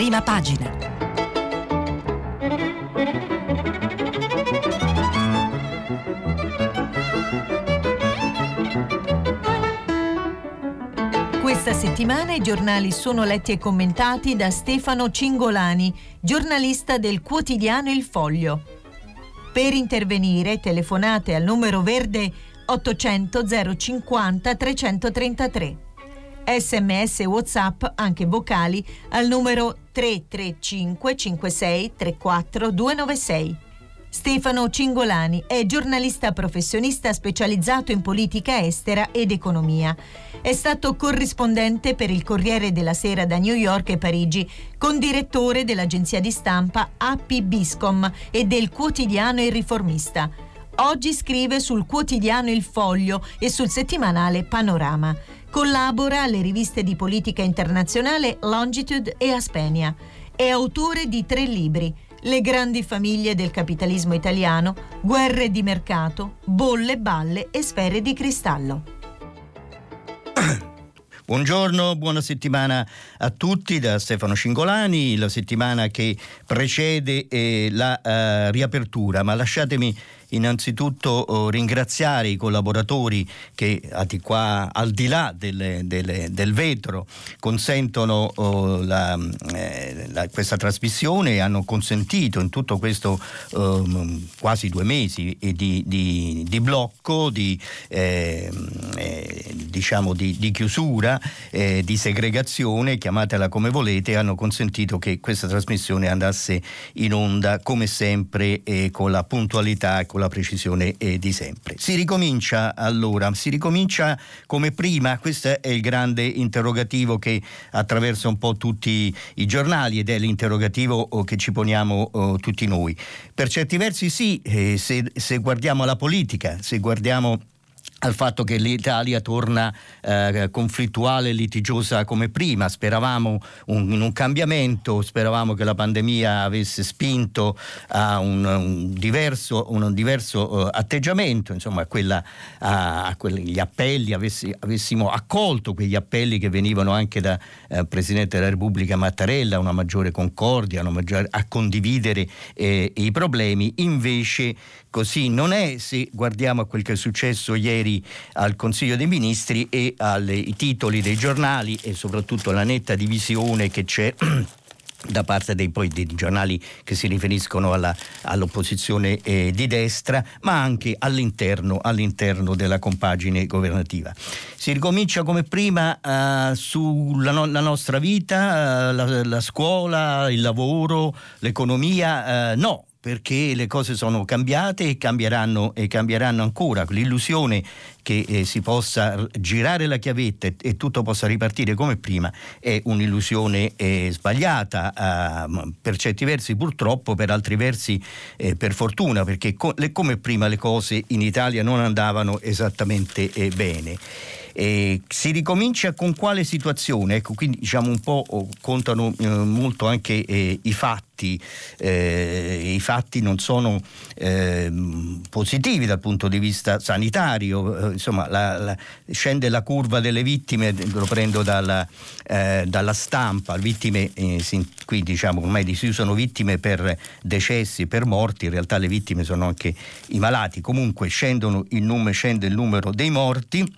prima pagina. Questa settimana i giornali sono letti e commentati da Stefano Cingolani, giornalista del quotidiano Il Foglio. Per intervenire telefonate al numero verde 800 050 333. Sms WhatsApp, anche vocali, al numero 335 56 34 296. Stefano Cingolani è giornalista professionista specializzato in politica estera ed economia. È stato corrispondente per il Corriere della Sera da New York e Parigi, condirettore dell'agenzia di stampa AP Biscom e del quotidiano Il Riformista. Oggi scrive sul quotidiano Il Foglio e sul settimanale Panorama. Collabora alle riviste di politica internazionale Longitude e Aspenia. È autore di tre libri le grandi famiglie del capitalismo italiano, guerre di mercato, bolle, balle e sfere di cristallo. Buongiorno, buona settimana a tutti da Stefano Cingolani, la settimana che precede eh, la uh, riapertura, ma lasciatemi innanzitutto oh, ringraziare i collaboratori che qua, al di là delle, delle, del vetro consentono oh, la, eh, la, questa trasmissione e hanno consentito in tutto questo um, quasi due mesi di, di, di blocco, di, eh, eh, diciamo di, chiusura, eh, di segregazione, chiamatela come volete, hanno consentito che questa trasmissione andasse in onda come sempre con la puntualità e con la precisione di sempre. Si ricomincia allora, si ricomincia come prima, questo è il grande interrogativo che attraversa un po' tutti i giornali ed è l'interrogativo oh, che ci poniamo oh, tutti noi. Per certi versi sì, eh, se, se guardiamo la politica, se guardiamo al fatto che l'Italia torna eh, conflittuale e litigiosa come prima. Speravamo un, in un cambiamento, speravamo che la pandemia avesse spinto a un, un diverso, un diverso uh, atteggiamento, insomma, a quella, a, a quegli appelli, avessi, avessimo accolto quegli appelli che venivano anche da eh, Presidente della Repubblica Mattarella, una maggiore concordia, una maggiore, a condividere eh, i problemi. Invece così non è se guardiamo a quel che è successo ieri al Consiglio dei Ministri e ai titoli dei giornali e soprattutto la netta divisione che c'è da parte dei, poi, dei, giornali che si riferiscono alla, all'opposizione eh, di destra, ma anche all'interno, all'interno, della compagine governativa. Si ricomincia come prima eh, sulla no, nostra vita, eh, la, la, scuola, il lavoro, l'economia, eh, no, perché le cose sono cambiate e cambieranno, e cambieranno ancora. L'illusione che eh, si possa girare la chiavetta e, e, tutto possa ripartire come prima è un'illusione eh, sbagliata, eh, per certi versi purtroppo, per altri versi eh, per fortuna, perché co- le, come prima le cose in Italia non andavano esattamente eh, bene. Eh, si ricomincia con quale situazione? Ecco, quindi diciamo un po' oh, contano eh, molto anche eh, i fatti. Eh, I fatti non sono ehm, positivi dal punto di vista sanitario, eh, insomma la, la, scende la curva delle vittime, lo prendo dalla, eh, dalla stampa, vittime, si, qui diciamo ormai si usano vittime per decessi, per morti, in realtà le vittime sono anche i malati, comunque il num- scende il numero dei morti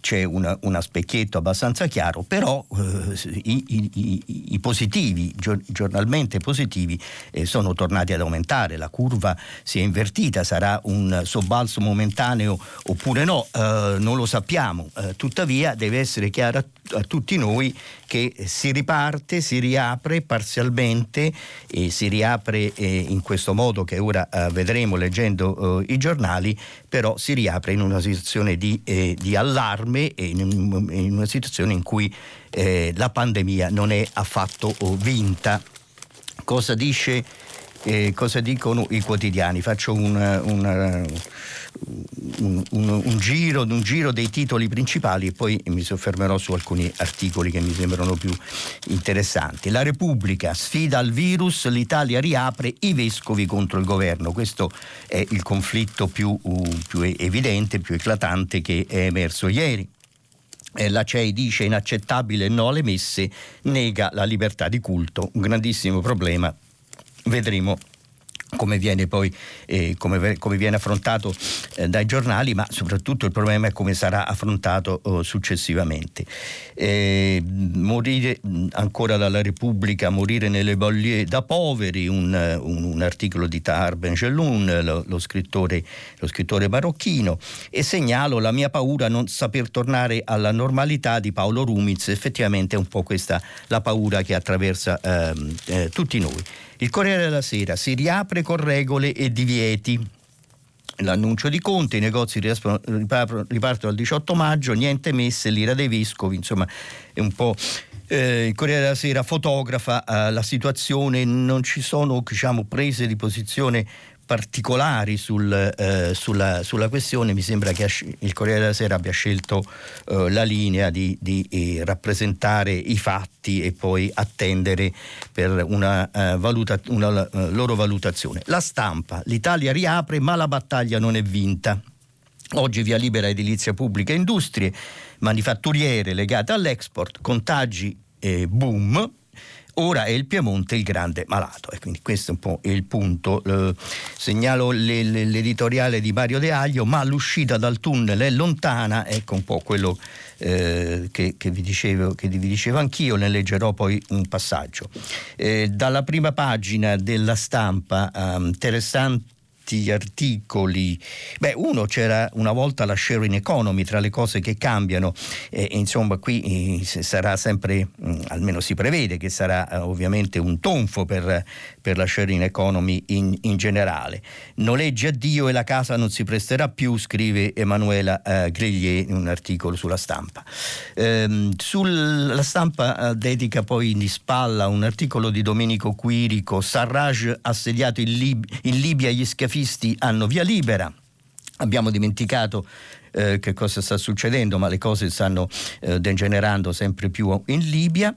c'è una, una specchietto abbastanza chiaro, però eh, i, i, i, positivi, giornalmente positivi, eh, sono tornati ad aumentare, la curva si è invertita, sarà un sobbalzo momentaneo oppure no, eh, non lo sappiamo, eh, tuttavia deve essere chiaro a, a tutti noi che si riparte, si riapre parzialmente e si riapre eh, in questo modo che ora eh, vedremo leggendo eh, i giornali, però si riapre in una situazione di, di allarme e in, una situazione in cui la pandemia non è affatto oh, vinta. Cosa dice eh, cosa dicono i quotidiani. Faccio un, un, un, un, giro, un giro dei titoli principali e poi mi soffermerò su alcuni articoli che mi sembrano più interessanti. La Repubblica sfida il virus, l'Italia riapre i vescovi contro il governo. Questo è il conflitto più, uh, più evidente, più eclatante che è emerso ieri. eh, la CEI dice inaccettabile no alle messe, nega la libertà di culto, un grandissimo problema. Vedremo come viene poi eh, come, come viene affrontato eh, dai giornali, ma soprattutto il problema è come sarà affrontato oh, successivamente. Eh, morire ancora dalla Repubblica, morire nelle banlieue da poveri, un, un, un articolo di Tahar Benjeloun, lo, lo, scrittore, lo scrittore marocchino, e segnalo la mia paura non saper tornare alla normalità di Paolo Rumiz, effettivamente è un po' questa la paura che attraversa ehm, eh, tutti noi. Il Corriere della Sera si riapre con regole e divieti. L'annuncio di Conte, i negozi ripartono il 18 maggio, niente messe, l'ira dei vescovi, insomma è un po'... Eh, il Corriere della Sera fotografa eh, la situazione, non ci sono diciamo, prese di posizione particolari sul, eh, sulla, sulla, questione, mi sembra che il Corriere della Sera abbia scelto eh, la linea di, di eh, rappresentare i fatti e poi attendere per una, uh, valuta, una uh, loro valutazione. La stampa, l'Italia riapre ma la battaglia non è vinta. Oggi via libera edilizia pubblica e industrie manifatturiere legate all'export, contagi e boom, Ora è il Piemonte il grande malato e quindi questo è un po' il punto. Eh, segnalo le, le, l'editoriale di Mario De Aglio, ma l'uscita dal tunnel è lontana, ecco un po' quello eh, che, che, vi dicevo, che, vi dicevo, anch'io, ne leggerò poi un passaggio. Eh, dalla prima pagina della stampa, eh, interessante tanti articoli. Beh, uno c'era una volta la sharing economy tra le cose che cambiano, e, insomma qui eh, sarà sempre, mm, almeno si prevede che sarà eh, ovviamente un tonfo per, per, la sharing economy in, in, generale. Noleggi a Dio e la casa non si presterà più, scrive Emanuela eh, Grillier in un articolo sulla stampa. Ehm, sulla stampa eh, dedica poi di spalla un articolo di Domenico Quirico, Sarraj assediato in, Lib- in Libia gli scafisti hanno via libera. Abbiamo dimenticato eh, che cosa sta succedendo, ma le cose stanno eh, degenerando sempre più in Libia.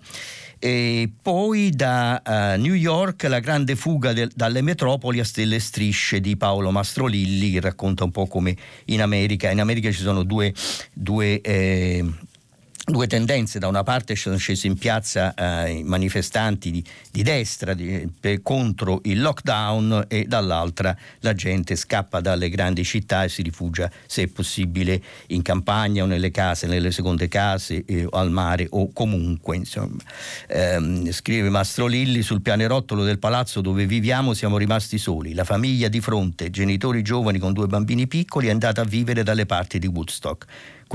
E poi da uh, New York la grande fuga del, dalle metropoli a stelle strisce di Paolo Mastrolilli racconta un po' come in America. In America ci sono due, due eh, due tendenze, da una parte sono scesi in piazza eh, manifestanti di, di destra di, per, contro il lockdown e dall'altra la gente scappa dalle grandi città e si rifugia se possibile in campagna o nelle case, nelle seconde case eh, al mare o comunque. Eh, scrive Mastro Lilli sul pianerottolo del palazzo dove viviamo siamo rimasti soli, la famiglia di fronte, genitori giovani con due bambini piccoli è andata a vivere dalle parti di Woodstock.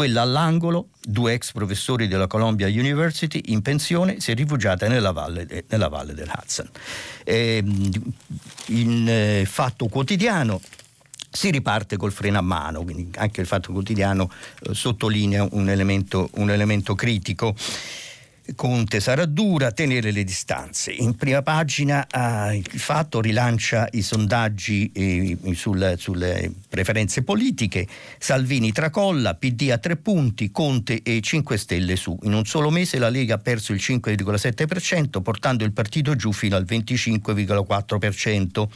Quella all'angolo, due ex professori della Columbia University in pensione, si è rifugiata nella valle, nella valle del Hudson. Eh, in eh, fatto quotidiano si riparte col freno a mano, quindi anche il fatto quotidiano eh, sottolinea un elemento, un elemento critico. Conte sarà dura tenere le distanze. In prima pagina eh, il fatto rilancia i sondaggi eh, sul, sulle preferenze politiche. Salvini tracolla, PD a tre punti, Conte e 5 Stelle su. In un solo mese la Lega ha perso il 5,7%, portando il partito giù fino al 25,4%.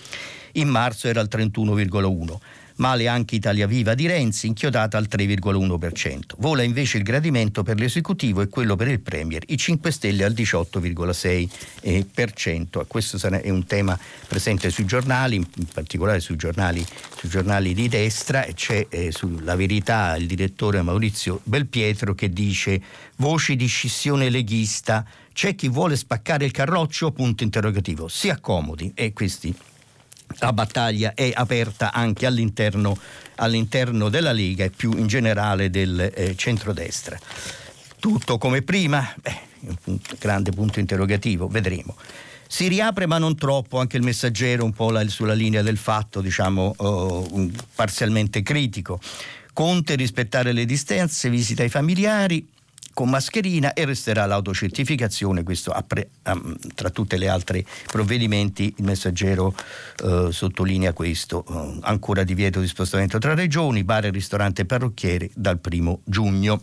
In marzo era al 31,1%. Male anche Italia Viva di Renzi, inchiodata al 3,1%. Vola invece il gradimento per l'esecutivo e quello per il Premier, i 5 Stelle al 18,6%. Questo è un tema presente sui giornali, in particolare sui giornali, sui giornali di destra, e c'è eh, sulla verità il direttore Maurizio Belpietro che dice voci di scissione leghista, c'è chi vuole spaccare il carroccio? Punto interrogativo. Si accomodi e questi la battaglia è aperta anche all'interno, all'interno, della Lega e più in generale del eh, centrodestra. Tutto come prima? Beh, un grande punto interrogativo, vedremo. Si riapre ma non troppo, anche il messaggero un po' la, sulla linea del fatto, diciamo, oh, parzialmente critico. Conte rispettare le distanze, visita i familiari, con mascherina e resterà l'autocertificazione, questo appre, um, tra tutte le altre provvedimenti il messaggero uh, sottolinea questo, uh, ancora divieto di spostamento tra regioni, bar, ristorante e parrucchiere dal primo giugno.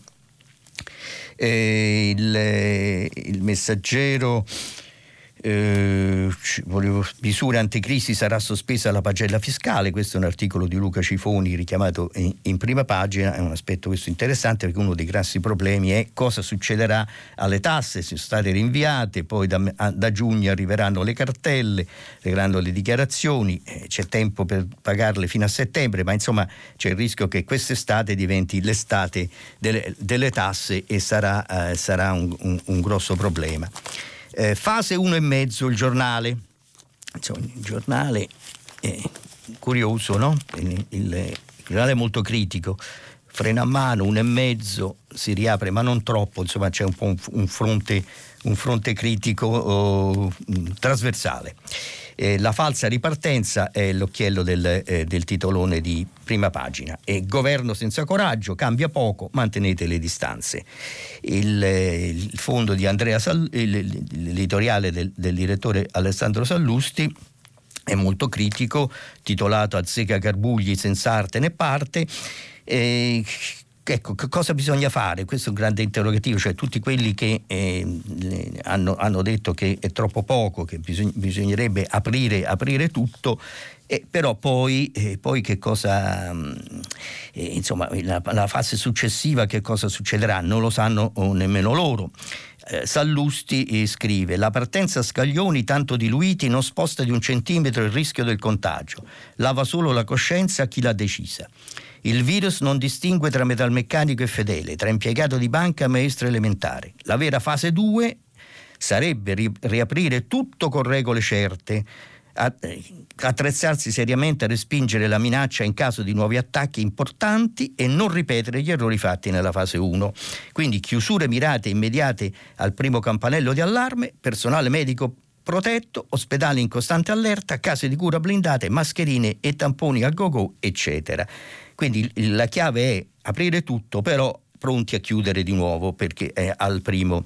Eh, il, il, messaggero eh, volevo, misure anticrisi sarà sospesa la pagella fiscale, questo è un articolo di Luca Cifoni richiamato in, in, prima pagina, è un aspetto questo interessante perché uno dei grossi problemi è cosa succederà alle tasse, se sono state rinviate, poi da, da giugno arriveranno le cartelle, arriveranno le dichiarazioni, eh, c'è tempo per pagarle fino a settembre, ma insomma c'è il rischio che quest'estate diventi l'estate delle, delle tasse e sarà, eh, sarà un, un, un grosso problema. Eh, fase 1 e mezzo, il giornale. Insomma, il giornale è curioso, no? Il, il, il giornale è molto critico. Frena a mano, uno e mezzo, si riapre, ma non troppo, insomma c'è un po' un, un, fronte, un fronte, critico oh, trasversale. Eh, la falsa ripartenza è l'occhiello del, eh, del, titolone di prima pagina. E governo senza coraggio, cambia poco, mantenete le distanze. Il, eh, il fondo di Andrea Sall- l'editoriale del, del direttore Alessandro Sallusti è molto critico, titolato Azzecca Garbugli senza arte né parte. Eh, Ecco, che cosa bisogna fare? Questo è un grande interrogativo, cioè tutti quelli che eh, hanno, hanno, detto che è troppo poco, che bisog- bisognerebbe aprire, aprire tutto, eh, però poi, eh, poi, che cosa, mm, eh, insomma, la, la, fase successiva che cosa succederà? Non lo sanno nemmeno loro. Eh, Sallusti eh, scrive: La partenza a scaglioni tanto diluiti non sposta di un centimetro il rischio del contagio, lava solo la coscienza a chi l'ha decisa. Il virus non distingue tra metalmeccanico e fedele, tra impiegato di banca e maestro elementare. La vera fase 2 sarebbe ri- riaprire tutto con regole certe, attrezzarsi seriamente a respingere la minaccia in caso di nuovi attacchi importanti e non ripetere gli errori fatti nella fase 1. Quindi chiusure mirate immediate al primo campanello di allarme, personale medico protetto, ospedali in costante allerta, case di cura blindate, mascherine e tamponi a go-go, eccetera. Quindi la chiave è aprire tutto, però pronti a chiudere di nuovo perché è al primo.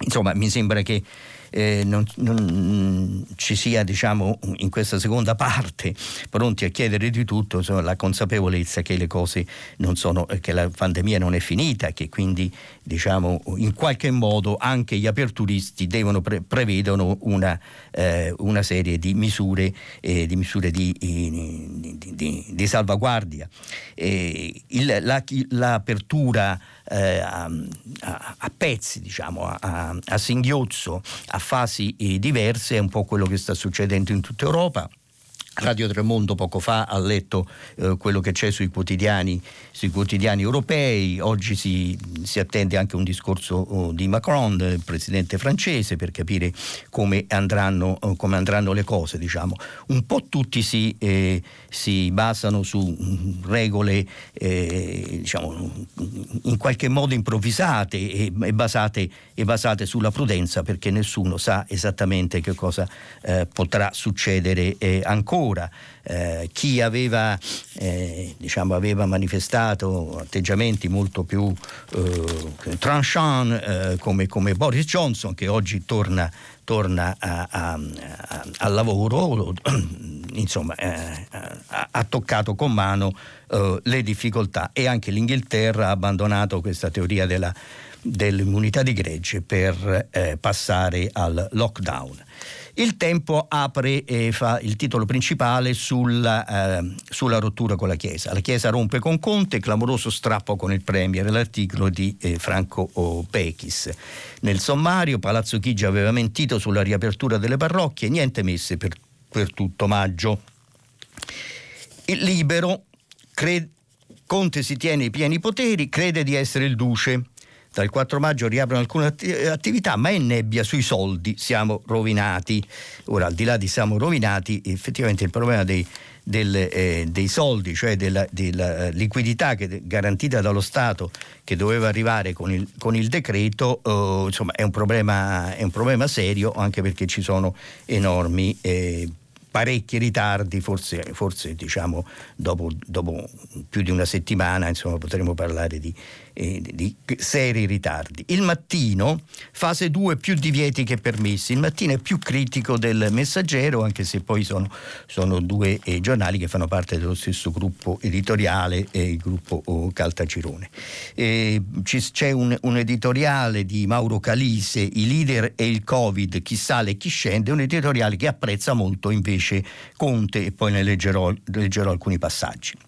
Insomma, mi sembra che eh, non, non, ci sia diciamo, in questa seconda parte pronti a chiedere di tutto insomma, la consapevolezza che le cose non sono, che la pandemia non è finita, che quindi diciamo, in qualche modo anche gli aperturisti devono pre- prevedono una, eh, una, serie di misure, eh, di, misure di, di, di salvaguardia. Il, la, l'apertura eh, a, a, pezzi, diciamo, a, a, singhiozzo, a fasi eh, diverse, è un po' quello che sta succedendo in tutta Europa. Radio Tremondo poco fa ha letto eh, quello che c'è sui quotidiani, sui quotidiani europei, oggi si, si, attende anche un discorso oh, di Macron, il presidente francese, per capire come andranno, oh, come andranno le cose. Diciamo. Un po' tutti si, eh, si basano su mm, regole eh, diciamo, in qualche modo improvvisate e, e, basate, e, basate, sulla prudenza perché nessuno sa esattamente che cosa eh, potrà succedere eh, ancora ancora. Eh, chi aveva, eh, diciamo, aveva, manifestato atteggiamenti molto più eh, tranchant eh, come, come, Boris Johnson che oggi torna, torna al lavoro, insomma eh, ha, ha, toccato con mano eh, le difficoltà e anche l'Inghilterra ha abbandonato questa teoria della, dell'immunità di gregge per passare al lockdown. Il tempo apre e fa il titolo principale sulla, eh, sulla, rottura con la Chiesa. La Chiesa rompe con Conte, clamoroso strappo con il Premier, l'articolo di eh, Franco Pechis. Nel sommario Palazzo Chigi aveva mentito sulla riapertura delle parrocchie, niente messe per, per tutto maggio. Il libero, cre- Conte si tiene i pieni poteri, crede di essere il duce dal 4 maggio riaprono alcune attività, ma è nebbia sui soldi, siamo rovinati. Ora, al di là di siamo rovinati, effettivamente il problema dei, del, eh, dei soldi, cioè della, della eh, liquidità che, garantita dallo Stato che doveva arrivare con il, con il decreto, eh, insomma, è un, problema, è un, problema, serio, anche perché ci sono enormi eh, parecchi ritardi, forse, forse diciamo dopo, dopo, più di una settimana insomma, potremo parlare di, eh, di, seri ritardi. Il mattino, fase 2 più divieti che permessi, il mattino è più critico del messaggero anche se poi sono, sono due eh, giornali che fanno parte dello stesso gruppo editoriale, eh, il gruppo oh, Caltagirone. c'è un, un editoriale di Mauro Calise, I leader e il Covid, chi sale e chi scende, un editoriale che apprezza molto invece Conte e poi ne leggerò, leggerò alcuni passaggi.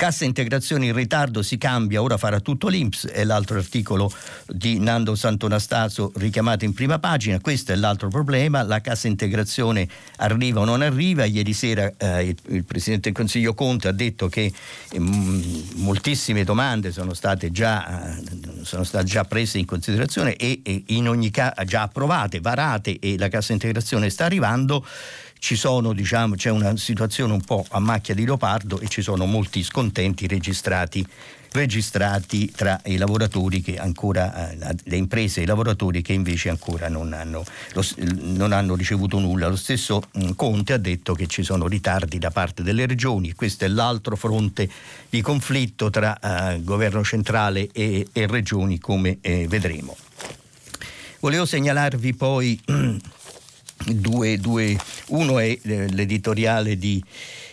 Cassa integrazione in ritardo si cambia, ora farà tutto l'Inps, è l'altro articolo di Nando Santonastaso richiamato in prima pagina, questo è l'altro problema, la cassa integrazione arriva o non arriva, ieri sera eh, il, il, Presidente del Consiglio Conte ha detto che eh, moltissime domande sono state, già, eh, sono state già prese in considerazione e, e in ogni caso già approvate, varate e la cassa integrazione sta arrivando ci sono, diciamo, c'è una situazione un po' a macchia di leopardo e ci sono molti scontenti registrati, registrati tra i lavoratori che ancora, eh, le imprese e i lavoratori che invece ancora non hanno, non hanno ricevuto nulla. Lo stesso mh, Conte ha detto che ci sono ritardi da parte delle regioni questo è l'altro fronte di conflitto tra eh, governo centrale e, e regioni come eh, vedremo. Volevo segnalarvi poi due, due, uno è eh, l'editoriale di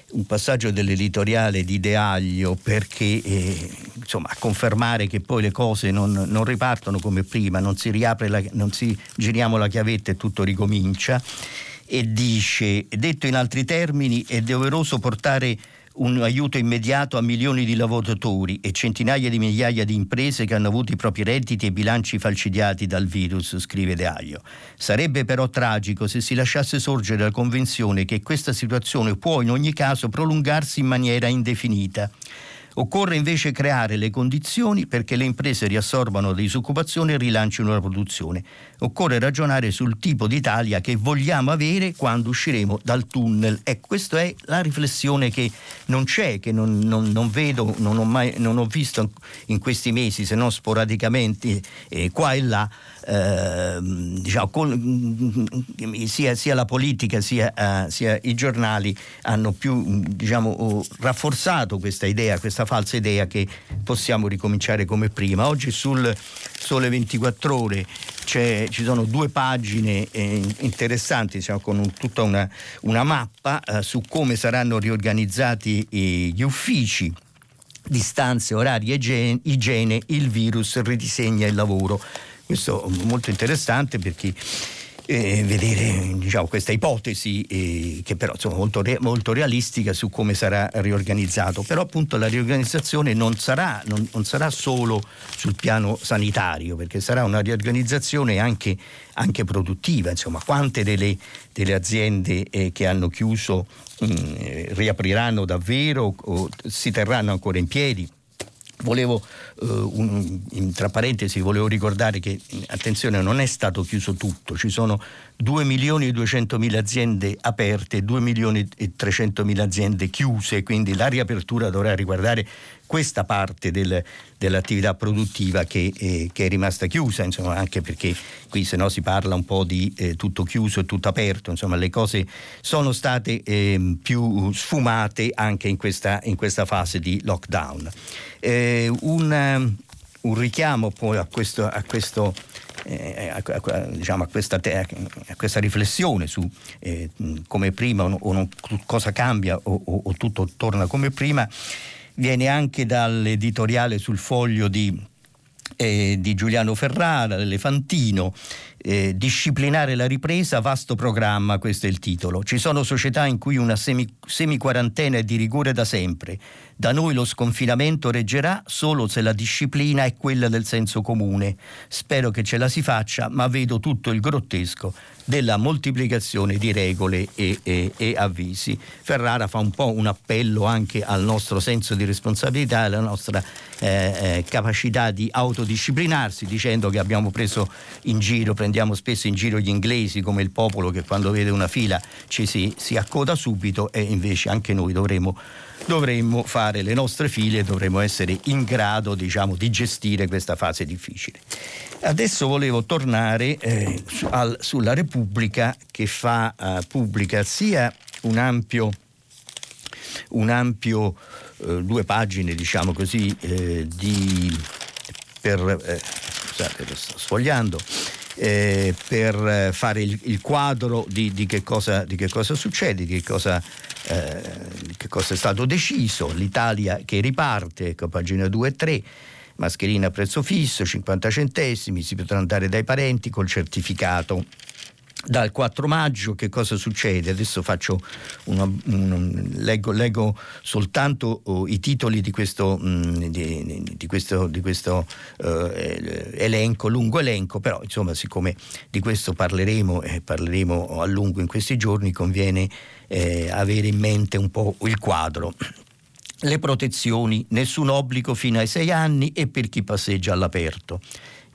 un passaggio dell'editoriale di De Aglio perché eh, insomma, confermare che poi le cose non, non ripartono come prima, non si riapre la, non si giriamo la chiavetta e tutto ricomincia e dice, detto in altri termini, è doveroso portare un aiuto immediato a milioni di lavoratori e centinaia di migliaia di imprese che hanno avuto i propri redditi e bilanci falcidiati dal virus, scrive De Aglio. Sarebbe però tragico se si lasciasse sorgere la convinzione che questa situazione può in ogni caso prolungarsi in maniera indefinita. Occorre invece creare le condizioni perché le imprese riassorbano la disoccupazione e rilancino la produzione. Occorre ragionare sul tipo di Italia che vogliamo avere quando usciremo dal tunnel. E questa è la riflessione che non c'è, che non, non, non vedo, non ho, mai, non ho, visto in questi mesi, se non sporadicamente eh, qua e là eh, diciamo, con, sia, sia, la politica sia, uh, sia, i giornali hanno più diciamo, rafforzato questa idea, questa falsa idea che possiamo ricominciare come prima. Oggi sul Sole 24 ore ci sono due pagine eh, interessanti diciamo, con un, tutta una, una mappa eh, su come saranno riorganizzati gli uffici distanze, orari, igiene, igiene, il virus ridisegna il lavoro. Questo è molto interessante perché eh, vedere diciamo, questa ipotesi eh, che però è molto, re, molto, realistica su come sarà riorganizzato. Però appunto la riorganizzazione non sarà, non, non sarà solo sul piano sanitario, perché sarà una riorganizzazione anche, anche produttiva. Insomma, quante delle, delle aziende eh, che hanno chiuso mh, mm, riapriranno davvero o si terranno ancora in piedi? Volevo, eh, un, in, tra parentesi, volevo ricordare che, attenzione, non è stato chiuso tutto, ci sono 2 milioni e 200 mila aziende aperte, 2 milioni e 300 mila aziende chiuse, quindi la riapertura dovrà riguardare questa parte del, dell'attività produttiva che, eh, che, è rimasta chiusa, insomma, anche perché qui se no si parla un po' di eh, tutto chiuso e tutto aperto, insomma le cose sono state eh, più sfumate anche in questa, in questa fase di lockdown. Eh, un, un, richiamo poi a questo, a questo eh, a, a, diciamo, a, questa te, a, questa riflessione su eh, come prima o, o non, cosa cambia o, o, o, tutto torna come prima viene anche dall'editoriale sul foglio di, eh, di Giuliano Ferrara, l'Elefantino, eh, disciplinare la ripresa, vasto programma, questo è il titolo. Ci sono società in cui una semi, semi-quarantena è di rigore da sempre. Da noi lo sconfinamento reggerà solo se la disciplina è quella del senso comune. Spero che ce la si faccia, ma vedo tutto il grottesco della moltiplicazione di regole e, e, e avvisi. Ferrara fa un po' un appello anche al nostro senso di responsabilità, alla nostra eh, eh, capacità di autodisciplinarsi, dicendo che abbiamo preso in giro, prendiamo spesso in giro gli inglesi come il popolo che quando vede una fila ci si, si accoda subito e invece anche noi dovremmo, dovremmo fare le nostre file e dovremmo essere in grado diciamo, di gestire questa fase difficile. Adesso volevo tornare eh, su, al, sulla Repubblica che fa eh, pubblica sia un ampio, un ampio eh, due pagine diciamo così eh, di, per, eh, scusate lo sto sfogliando eh, per fare il, il quadro di, di, che cosa, di, che cosa, succede, di che cosa, eh, che cosa, è stato deciso, l'Italia che riparte, ecco, pagina 2 e 3, mascherina a prezzo fisso, 50 centesimi, si potrà andare dai parenti col certificato dal 4 maggio che cosa succede? Adesso una, un, leggo, leggo, soltanto oh, i titoli di questo, mh, mm, di, di questo, di questo uh, elenco, lungo elenco, però insomma siccome di questo parleremo e parleremo a lungo in questi giorni conviene eh, avere in mente un po' il quadro. Le protezioni, nessun obbligo fino ai 6 anni e per chi passeggia all'aperto.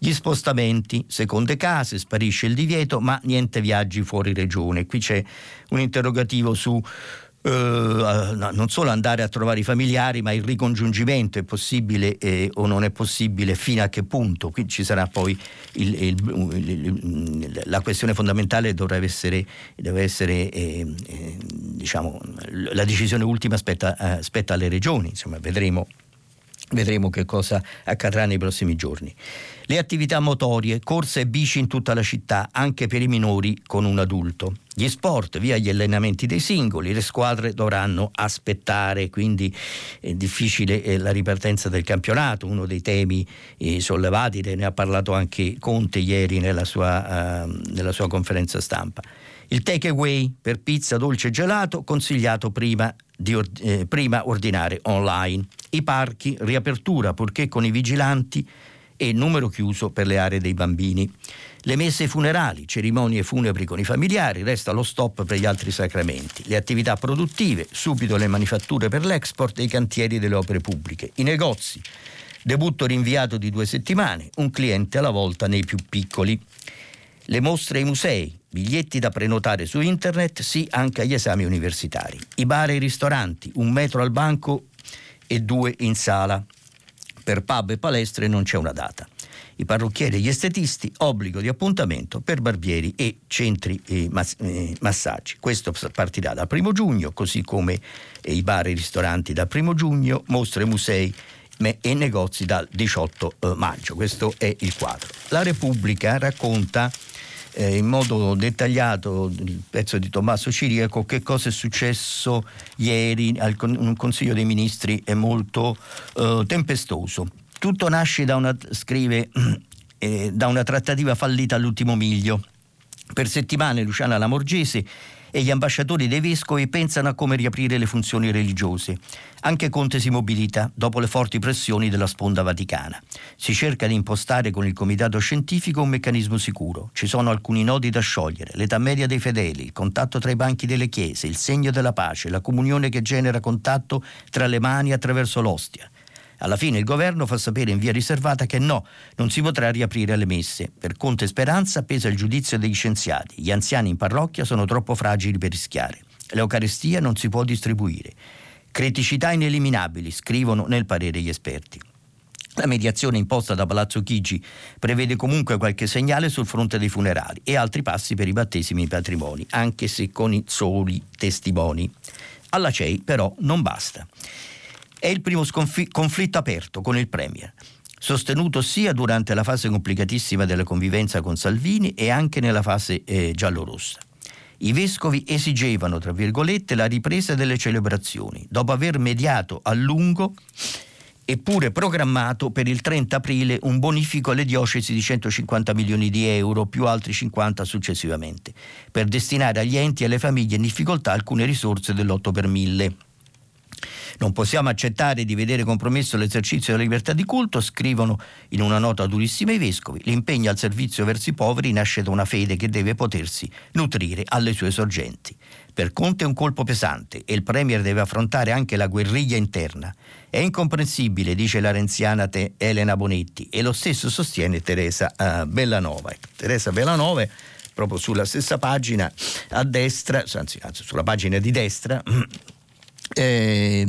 Gli spostamenti, seconde case, sparisce il divieto, ma niente viaggi fuori regione. Qui c'è un interrogativo su Uh, non solo andare a trovare i familiari, ma il ricongiungimento è possibile eh, o non è possibile, fino a che punto. Qui ci sarà poi il, il, il, la questione fondamentale dovrebbe essere, deve essere eh, eh, diciamo, la decisione ultima spetta, eh, spetta alle regioni, insomma vedremo Vedremo che cosa accadrà nei prossimi giorni. Le attività motorie, corse e bici in tutta la città, anche per i minori con un adulto. Gli sport, via gli allenamenti dei singoli, le squadre dovranno aspettare, quindi è difficile eh, la ripartenza del campionato, uno dei temi eh, sollevati, ne ha parlato anche Conte ieri nella sua, uh, nella sua conferenza stampa. Il takeaway per pizza, dolce e gelato consigliato prima, di, eh, prima ordinare online. I parchi, riapertura purché con i vigilanti e numero chiuso per le aree dei bambini. Le messe funerali, cerimonie funebri con i familiari, resta lo stop per gli altri sacramenti. Le attività produttive, subito le manifatture per l'export e i cantieri delle opere pubbliche. I negozi, debutto rinviato di due settimane, un cliente alla volta nei più piccoli. Le mostre ai musei, biglietti da prenotare su internet, sì anche agli esami universitari. I bar e i ristoranti, un metro al banco e due in sala. Per pub e palestre non c'è una data. I parrucchieri e gli estetisti, obbligo di appuntamento per barbieri e centri e mass- eh, massaggi. Questo partirà dal primo giugno, così come i bar e i ristoranti dal primo giugno, mostre e musei e negozi dal 18 eh, maggio. Questo è il quadro. La Repubblica racconta eh, in modo dettagliato il pezzo di Tommaso Ciriaco che cosa è successo ieri al con- Consiglio dei Ministri è molto eh, tempestoso. Tutto nasce da una, scrive, eh, da una trattativa fallita all'ultimo miglio. Per settimane Luciana Lamorgese e gli ambasciatori dei vescovi pensano a come riaprire le funzioni religiose. Anche Conte si mobilita dopo le forti pressioni della sponda vaticana. Si cerca di impostare con il comitato scientifico un meccanismo sicuro. Ci sono alcuni nodi da sciogliere, l'età media dei fedeli, il contatto tra i banchi delle chiese, il segno della pace, la comunione che genera contatto tra le mani attraverso l'ostia. Alla fine il governo fa sapere in via riservata che no, non si potrà riaprire le messe. Per Conte Speranza pesa il giudizio degli scienziati. Gli anziani in parrocchia sono troppo fragili per rischiare. L'Eucarestia non si può distribuire. Criticità ineliminabili, scrivono nel parere gli esperti. La mediazione imposta da Palazzo Chigi prevede comunque qualche segnale sul fronte dei funerali e altri passi per i battesimi e i patrimoni, anche se con i soli testimoni. Alla CEI però non basta. È il primo sconfi- conflitto aperto con il Premier, sostenuto sia durante la fase complicatissima della convivenza con Salvini e anche nella fase eh, giallorossa. I vescovi esigevano, tra virgolette, la ripresa delle celebrazioni, dopo aver mediato a lungo eppure programmato per il 30 aprile un bonifico alle diocesi di 150 milioni di euro, più altri 50 successivamente, per destinare agli enti e alle famiglie in difficoltà alcune risorse dell'8 per 1000. Non possiamo accettare di vedere compromesso l'esercizio della libertà di culto, scrivono in una nota durissima i vescovi. L'impegno al servizio verso i poveri nasce da una fede che deve potersi nutrire alle sue sorgenti. Per Conte è un colpo pesante e il Premier deve affrontare anche la guerriglia interna. È incomprensibile, dice la renziana Elena Bonetti, e lo stesso sostiene Teresa uh, Bellanova. Ecco, Teresa Bellanova, proprio sulla stessa pagina a destra, anzi, anzi sulla pagina di destra, eh,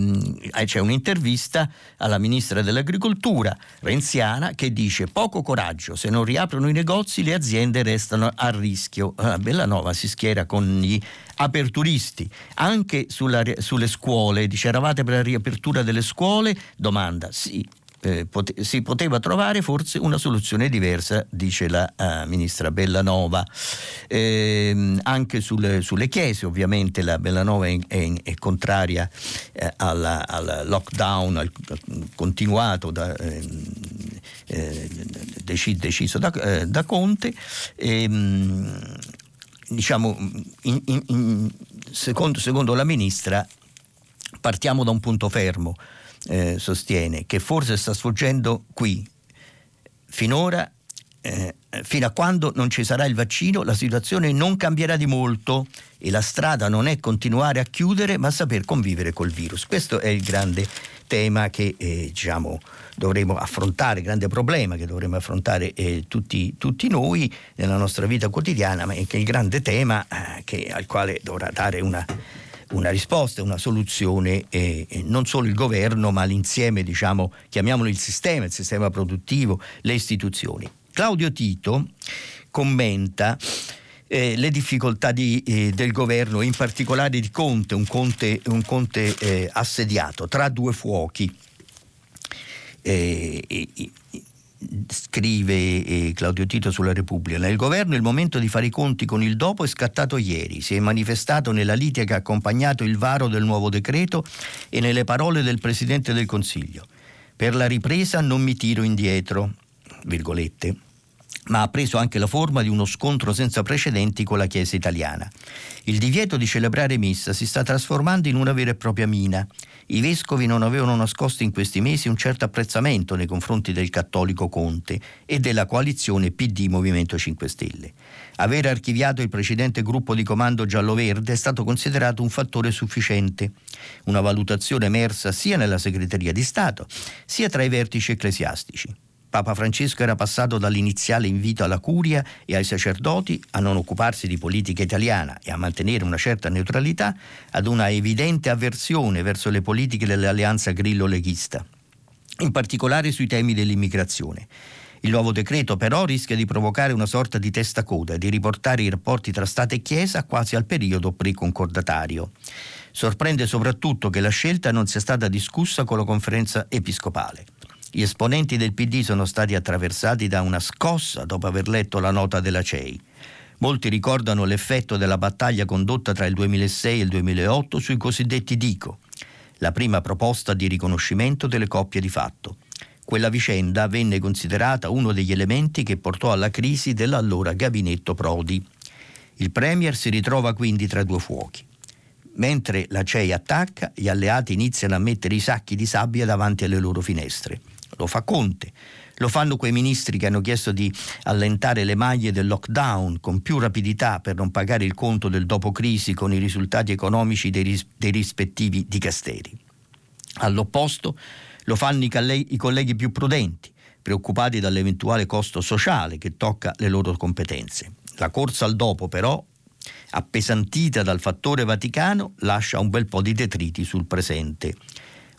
c'è un'intervista alla ministra dell'agricoltura renziana che dice poco coraggio, se non riaprono i negozi le aziende restano a rischio. Ah, Bellanova si schiera con gli aperturisti, anche sulla, sulle scuole, dice eravate per la riapertura delle scuole? Domanda, sì, eh, si poteva trovare forse una soluzione diversa, dice la uh, ministra Bellanova. Eh, anche sulle, sulle, chiese, ovviamente, la Bellanova è, è, è contraria eh, al lockdown al, continuato da, ehm, eh, deci- deciso da, eh, da Conte. Ehm, diciamo, in, in, in, secondo, secondo la ministra, partiamo da un punto fermo eh, sostiene che forse sta sfuggendo qui. Finora, eh, fino a quando non ci sarà il vaccino, la situazione non cambierà di molto e la strada non è continuare a chiudere, ma saper convivere col virus. Questo è il grande tema che eh, diciamo, dovremo affrontare, il grande problema che dovremo affrontare eh, tutti, tutti, noi nella nostra vita quotidiana, ma è che il grande tema eh, che, al quale dovrà dare una una risposta, una soluzione eh, non solo il governo ma l'insieme, diciamo, chiamiamolo il sistema, il sistema produttivo, le istituzioni. Claudio Tito commenta eh, le difficoltà di, eh, del governo, in particolare di Conte, un Conte, un Conte eh, assediato tra due fuochi. Eh, scrive eh, Claudio Tito sulla Repubblica, nel governo il momento di fare i conti con il dopo è scattato ieri, si è manifestato nella lite che ha accompagnato il varo del nuovo decreto e nelle parole del Presidente del Consiglio. Per la ripresa non mi tiro indietro, virgolette ma ha preso anche la forma di uno scontro senza precedenti con la Chiesa italiana. Il divieto di celebrare messa si sta trasformando in una vera e propria mina. I vescovi non avevano nascosto in questi mesi un certo apprezzamento nei confronti del cattolico Conte e della coalizione PD Movimento 5 Stelle. Aver archiviato il precedente gruppo di comando giallo-verde è stato considerato un fattore sufficiente, una valutazione emersa sia nella segreteria di Stato sia tra i vertici ecclesiastici. Papa Francesco era passato dall'iniziale invito alla curia e ai sacerdoti a non occuparsi di politica italiana e a mantenere una certa neutralità ad una evidente avversione verso le politiche dell'alleanza grillo-leghista, in particolare sui temi dell'immigrazione. Il nuovo decreto però rischia di provocare una sorta di testa coda e di riportare i rapporti tra Stato e Chiesa quasi al periodo pre-concordatario. Sorprende soprattutto che la scelta non sia stata discussa con la conferenza episcopale. Gli esponenti del PD sono stati attraversati da una scossa dopo aver letto la nota della CEI. Molti ricordano l'effetto della battaglia condotta tra il 2006 e il 2008 sui cosiddetti DICO, la prima proposta di riconoscimento delle coppie di fatto. Quella vicenda venne considerata uno degli elementi che portò alla crisi dell'allora gabinetto Prodi. Il Premier si ritrova quindi tra due fuochi. Mentre la CEI attacca, gli alleati iniziano a mettere i sacchi di sabbia davanti alle loro finestre lo fa Conte. Lo fanno quei ministri che hanno chiesto di allentare le maglie del lockdown con più rapidità per non pagare il conto del dopo crisi con i risultati economici dei, ris- dei rispettivi dicasteri. All'opposto lo fanno i, calle- i colleghi più prudenti, preoccupati dall'eventuale costo sociale che tocca le loro competenze. La corsa al dopo però appesantita dal fattore Vaticano, lascia un bel po' di detriti sul presente.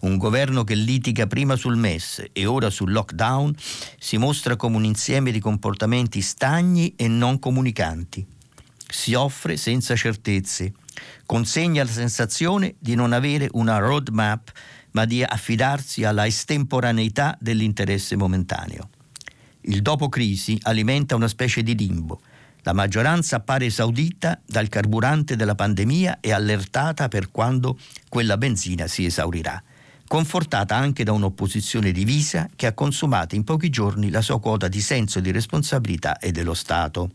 Un governo che litiga prima sul MES e ora sul lockdown si mostra come un insieme di comportamenti stagni e non comunicanti. Si offre senza certezze, consegna la sensazione di non avere una roadmap, ma di affidarsi alla estemporaneità dell'interesse momentaneo. Il dopo crisi alimenta una specie di limbo. La maggioranza appare esaudita dal carburante della pandemia e allertata per quando quella benzina si esaurirà confortata anche da un'opposizione divisa che ha consumato in pochi giorni la sua quota di senso di responsabilità e dello Stato.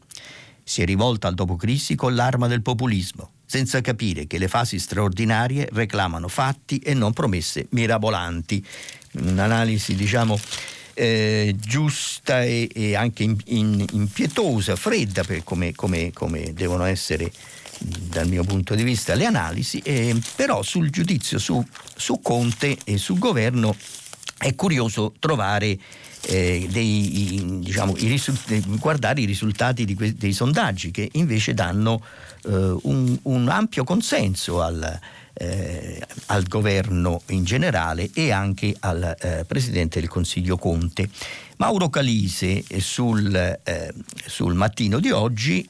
Si è rivolta al dopo crisi con l'arma del populismo senza capire che le fasi straordinarie reclamano fatti e non promesse mirabolanti. Un'analisi, diciamo, eh, giusta e, e, anche in, in, impietosa, fredda, per come, come, come, devono essere dal mio punto di vista le analisi, eh, però sul giudizio su, su Conte e sul governo è curioso trovare eh, dei, diciamo, i risult- guardare i risultati que- dei sondaggi che invece danno eh, un, un, ampio consenso al, eh, al, governo in generale e anche al eh, Presidente del Consiglio Conte. Mauro Calise eh, sul, eh, sul mattino di oggi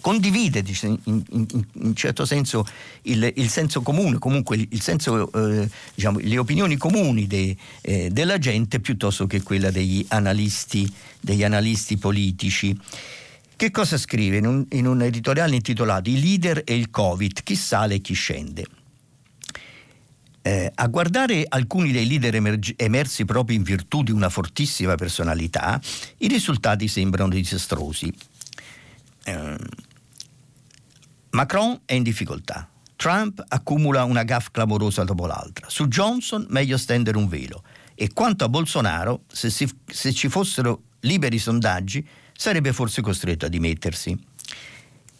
condivide in, in, in, un certo senso il, il, senso comune, comunque il senso, eh, diciamo, le opinioni comuni de, eh, della gente piuttosto che quella degli analisti, degli analisti politici. Che cosa scrive in un, in un editoriale intitolato I leader e il Covid, chi sale e chi scende? Eh, a guardare alcuni dei leader emergi- emersi proprio in virtù di una fortissima personalità, i risultati sembrano disastrosi. Eh, Macron è in difficoltà. Trump accumula una gaffa clamorosa dopo l'altra. Su Johnson meglio stendere un velo. E quanto a Bolsonaro, se, si, se ci fossero liberi sondaggi, sarebbe forse costretto a dimettersi.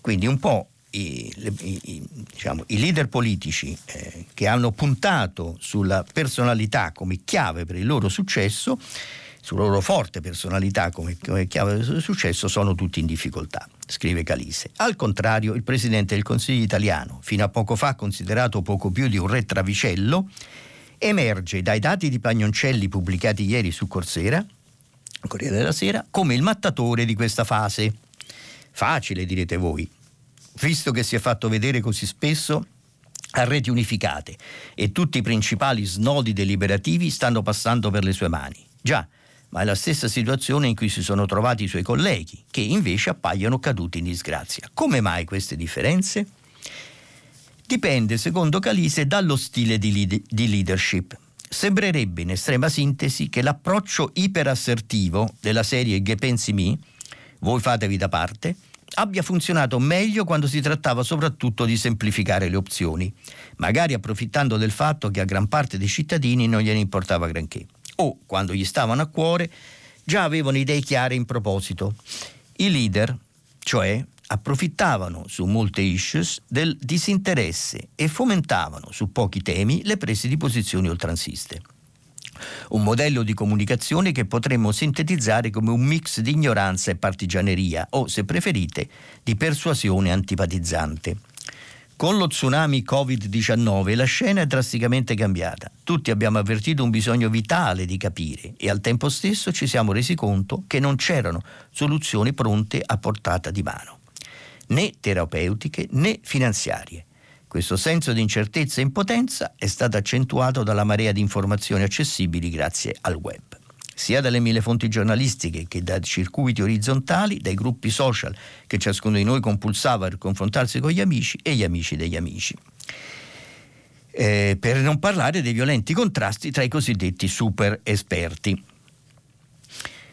Quindi un po' i, i, diciamo, i leader politici eh, che hanno puntato sulla personalità come chiave per il loro successo sulla loro forte personalità come, come chiave del successo sono tutti in difficoltà, scrive Calise. Al contrario, il Presidente del Consiglio italiano, fino a poco fa considerato poco più di un re travicello, emerge dai dati di Pagnoncelli pubblicati ieri su Corsera, Corriere della Sera, come il mattatore di questa fase. Facile, direte voi, visto che si è fatto vedere così spesso a reti unificate e tutti i principali snodi deliberativi stanno passando per le sue mani. Già, ma è la stessa situazione in cui si sono trovati i suoi colleghi, che invece appaiono caduti in disgrazia. Come mai queste differenze? Dipende, secondo Calise, dallo stile di, lead- di leadership. Sembrerebbe in estrema sintesi che l'approccio iperassertivo della serie Che pensi mi, voi fatevi da parte, abbia funzionato meglio quando si trattava soprattutto di semplificare le opzioni, magari approfittando del fatto che a gran parte dei cittadini non gliene importava granché o, quando gli stavano a cuore, già avevano idee chiare in proposito. I leader, cioè, approfittavano su molte issues del disinteresse e fomentavano su pochi temi le prese di posizioni oltranziste. Un modello di comunicazione che potremmo sintetizzare come un mix di ignoranza e partigianeria o, se preferite, di persuasione antipatizzante. Con lo tsunami Covid-19 la scena è drasticamente cambiata. Tutti abbiamo avvertito un bisogno vitale di capire e al tempo stesso ci siamo resi conto che non c'erano soluzioni pronte a portata di mano, né terapeutiche né finanziarie. Questo senso di incertezza e impotenza è stato accentuato dalla marea di informazioni accessibili grazie al web sia dalle mille fonti giornalistiche che dai circuiti orizzontali, dai gruppi social che ciascuno di noi compulsava per confrontarsi con gli amici e gli amici degli amici. Eh, per non parlare dei violenti contrasti tra i cosiddetti super esperti.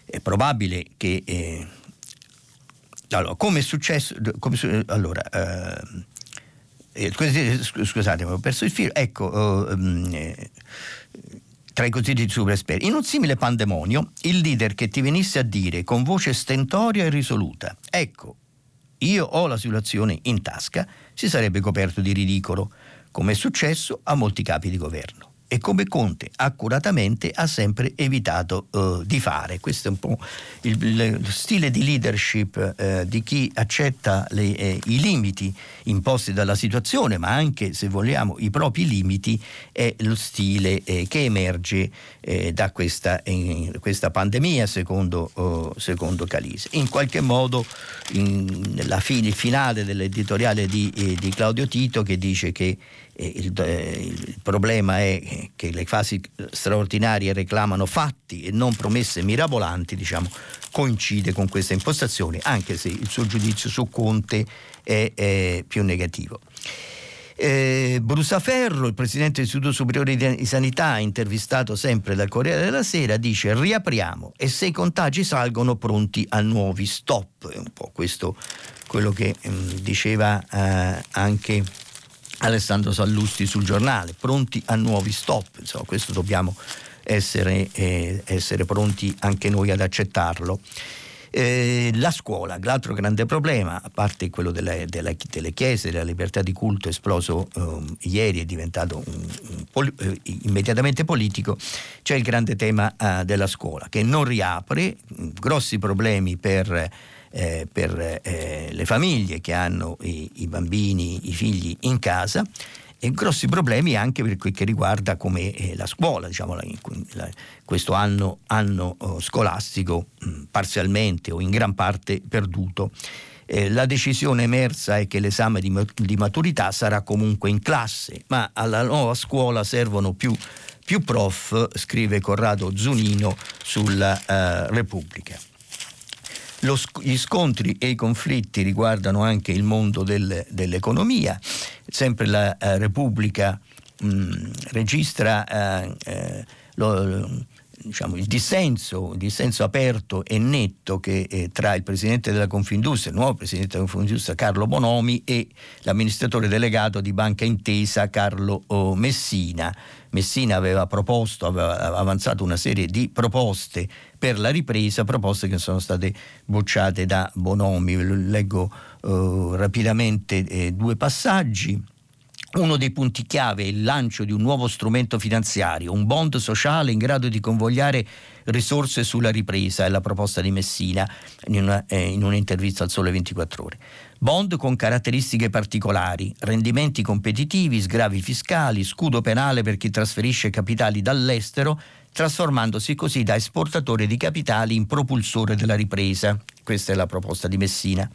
È probabile che... Eh, allora, come è successo... Come, allora, eh, eh scusate, ho perso il filo. Ecco, oh, eh, tra i cosiddetti super esperti. In un simile pandemonio, il leader che ti venisse a dire con voce stentoria e risoluta, ecco, io ho la situazione in tasca, si sarebbe coperto di ridicolo, come è successo a molti capi di governo e come Conte accuratamente ha sempre evitato uh, di fare. Questo è un po' il, il stile di leadership uh, di chi accetta le, eh, i limiti imposti dalla situazione, ma anche, se vogliamo, i propri limiti, è lo stile eh, che emerge eh, da questa, questa, pandemia, secondo, uh, secondo, Calise. In qualche modo, in, fine, il finale dell'editoriale di, eh, di Claudio Tito che dice che il, il, problema è che le fasi straordinarie reclamano fatti e non promesse mirabolanti, diciamo, coincide con questa impostazione, anche se il suo giudizio su Conte è, è più negativo. Eh, Brusaferro, il presidente dell'Istituto Superiore di Sanità, intervistato sempre dal Corriere della Sera, dice riapriamo e se i contagi salgono pronti a nuovi stop. È un po' questo quello che ehm, diceva eh, anche Alessandro Sallusti sul giornale, pronti a nuovi stop. Insomma, questo dobbiamo essere, eh, essere pronti anche noi ad accettarlo. Eh, la scuola, l'altro grande problema, a parte quello delle, delle, delle chiese, della libertà di culto esploso eh, ieri, è diventato un, un pol- eh, immediatamente politico, c'è il grande tema eh, della scuola che non riapre, grossi problemi per, eh, per eh, le famiglie che hanno i, i bambini, i figli in casa e grossi problemi anche per quel che riguarda come eh, la scuola, diciamo, la, la, questo anno, anno oh, scolastico mh, parzialmente o in gran parte perduto. Eh, la decisione emersa è che l'esame di, di, maturità sarà comunque in classe, ma alla nuova scuola servono più, più prof, scrive Corrado Zunino sulla uh, Repubblica. Lo, gli scontri e i conflitti riguardano anche il mondo del, dell'economia. Sempre la uh, Repubblica mh, registra uh, uh, lo, diciamo, il, dissenso, il, dissenso, aperto e netto che eh, tra il presidente della Confindustria, il nuovo presidente della Confindustria Carlo Bonomi e l'amministratore delegato di Banca Intesa Carlo oh, Messina. Messina aveva proposto, aveva avanzato una serie di proposte per la ripresa, proposte che sono state bocciate da Bonomi. Leggo eh, rapidamente eh, due passaggi. Uno dei punti chiave è il lancio di un nuovo strumento finanziario, un bond sociale in grado di convogliare risorse sulla ripresa, è la proposta di Messina in, una, eh, in un'intervista al Sole 24 Ore. Bond con caratteristiche particolari, rendimenti competitivi, sgravi fiscali, scudo penale per chi trasferisce capitali dall'estero, trasformandosi così da esportatore di capitali in propulsore della ripresa. Questa è la proposta di Messina.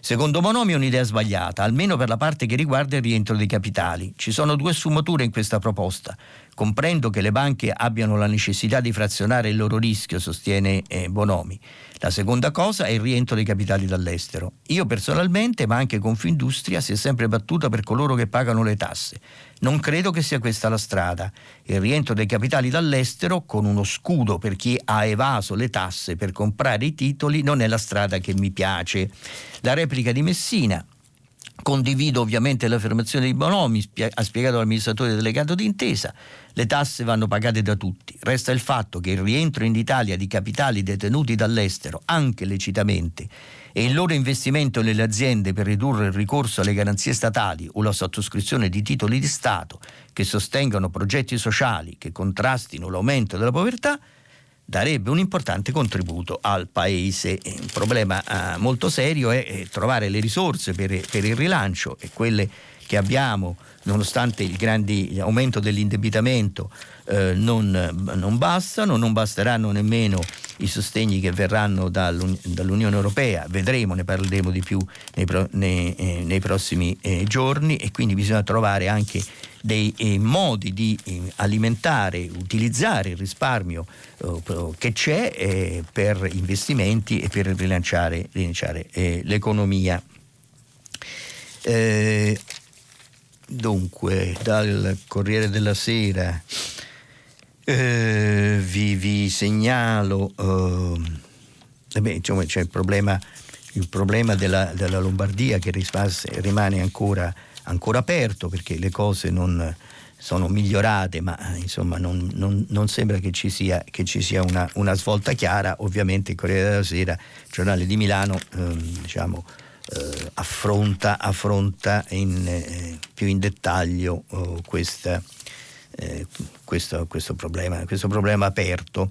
Secondo Bonomi è un'idea sbagliata, almeno per la parte che riguarda il rientro dei capitali. Ci sono due sfumature in questa proposta. Comprendo che le banche abbiano la necessità di frazionare il loro rischio, sostiene eh, Bonomi. La seconda cosa è il rientro dei capitali dall'estero. Io personalmente, ma anche Confindustria, si è sempre battuta per coloro che pagano le tasse. Non credo che sia questa la strada. Il rientro dei capitali dall'estero, con uno scudo per chi ha evaso le tasse per comprare i titoli, non è la strada che mi piace. La replica di Messina, Condivido ovviamente l'affermazione di Bonomi, ha spiegato l'amministratore delegato d'intesa, le tasse vanno pagate da tutti. Resta il fatto che il rientro in Italia di capitali detenuti dall'estero, anche lecitamente, e il loro investimento nelle aziende per ridurre il ricorso alle garanzie statali o la sottoscrizione di titoli di Stato che sostengano progetti sociali che contrastino l'aumento della povertà, darebbe un importante contributo al Paese. Un problema eh, molto serio è, è, trovare le risorse per, per, il rilancio e quelle che abbiamo, nonostante il grande aumento dell'indebitamento, eh, non, non, bastano, non basteranno nemmeno i sostegni che verranno dall'Unione Europea, vedremo, ne parleremo di più nei, nei, eh, nei prossimi eh, giorni e quindi bisogna trovare anche dei eh, modi di eh, alimentare, utilizzare il risparmio eh, che c'è per investimenti e per rilanciare, rilanciare l'economia. Dunque, dal Corriere della Sera vi, vi, segnalo, beh, insomma, c'è il problema, il problema della, della Lombardia che rimane ancora ancora aperto perché le cose non sono migliorate, ma insomma non, non, non sembra che ci sia, che ci sia una, una, svolta chiara. Ovviamente il Corriere della Sera, il giornale di Milano, ehm, diciamo, eh, affronta, affronta in, eh, più in dettaglio oh, questa, eh, questo, questo, problema, questo, problema, aperto.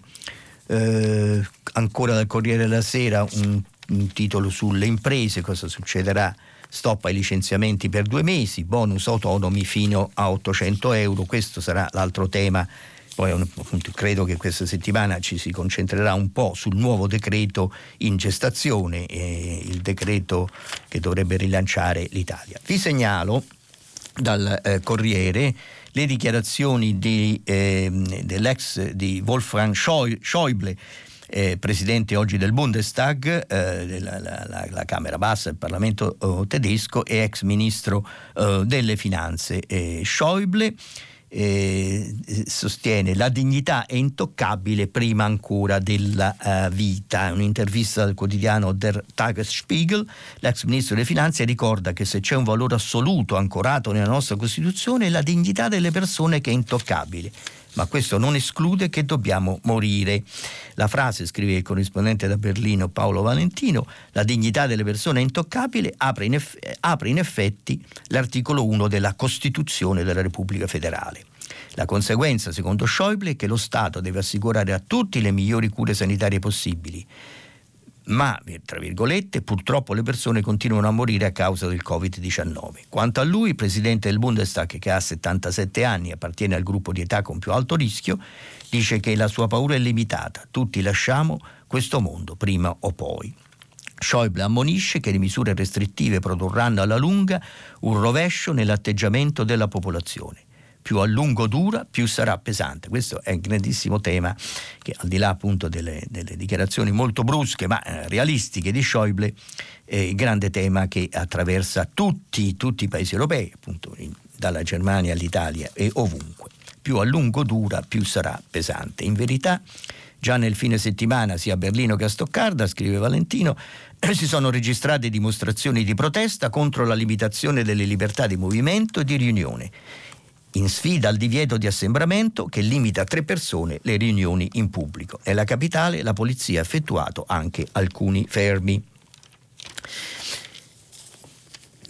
Eh, ancora dal Corriere della Sera un, un titolo sulle imprese, cosa succederà stop ai licenziamenti per due mesi, bonus autonomi fino a 800 euro, questo sarà l'altro tema. Poi credo che questa settimana ci si concentrerà un po' sul nuovo decreto in gestazione, eh, il decreto che dovrebbe rilanciare l'Italia. Vi segnalo dal eh, Corriere le dichiarazioni di, eh, dell'ex di Wolfgang Schäuble eh, presidente oggi del Bundestag, eh, la, la, la, Camera Bassa del Parlamento oh, tedesco e ex ministro eh, delle Finanze. Schäuble eh, sostiene la dignità è intoccabile prima ancora della uh, vita. In un'intervista al quotidiano Der Tagesspiegel, l'ex ministro delle Finanze ricorda che se c'è un valore assoluto ancorato nella nostra Costituzione è la dignità delle persone che è intoccabile ma questo non esclude che dobbiamo morire. La frase, scrive il corrispondente da Berlino Paolo Valentino, la dignità delle persone è intoccabile, apre in, eff- apre in effetti l'articolo 1 della Costituzione della Repubblica Federale. La conseguenza, secondo Schäuble, è che lo Stato deve assicurare a tutti le migliori cure sanitarie possibili ma, tra virgolette, purtroppo le persone continuano a morire a causa del Covid-19. Quanto a lui, presidente del Bundestag, che ha 77 anni e appartiene al gruppo di età con più alto rischio, dice che la sua paura è limitata, tutti lasciamo questo mondo prima o poi. Schäuble ammonisce che le misure restrittive produrranno alla lunga un rovescio nell'atteggiamento della popolazione più a lungo dura, più sarà pesante. Questo è un grandissimo tema che al di là appunto delle, delle dichiarazioni molto brusche ma eh, realistiche di Schäuble è il grande tema che attraversa tutti, tutti i paesi europei, appunto in, dalla Germania all'Italia e ovunque. Più a lungo dura, più sarà pesante. In verità Già nel fine settimana, sia a Berlino che a Stoccarda, scrive Valentino, si sono registrate dimostrazioni di protesta contro la limitazione delle libertà di movimento e di riunione in sfida al divieto di assembramento che limita a tre persone le riunioni in pubblico. Nella capitale la polizia ha effettuato anche alcuni fermi.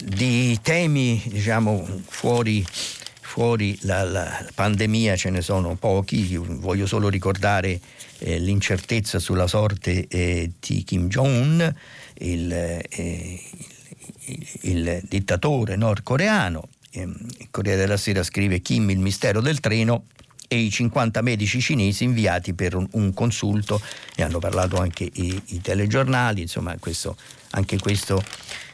Di temi diciamo, fuori, fuori la, la, pandemia ce ne sono pochi, Io voglio solo ricordare eh, l'incertezza sulla sorte eh, di Kim Jong-un, il, eh, il, il dittatore nordcoreano il Corriere della Sera scrive Kim il mistero del treno e i 50 medici cinesi inviati per un, un consulto, ne hanno parlato anche i, i telegiornali, insomma questo, anche questo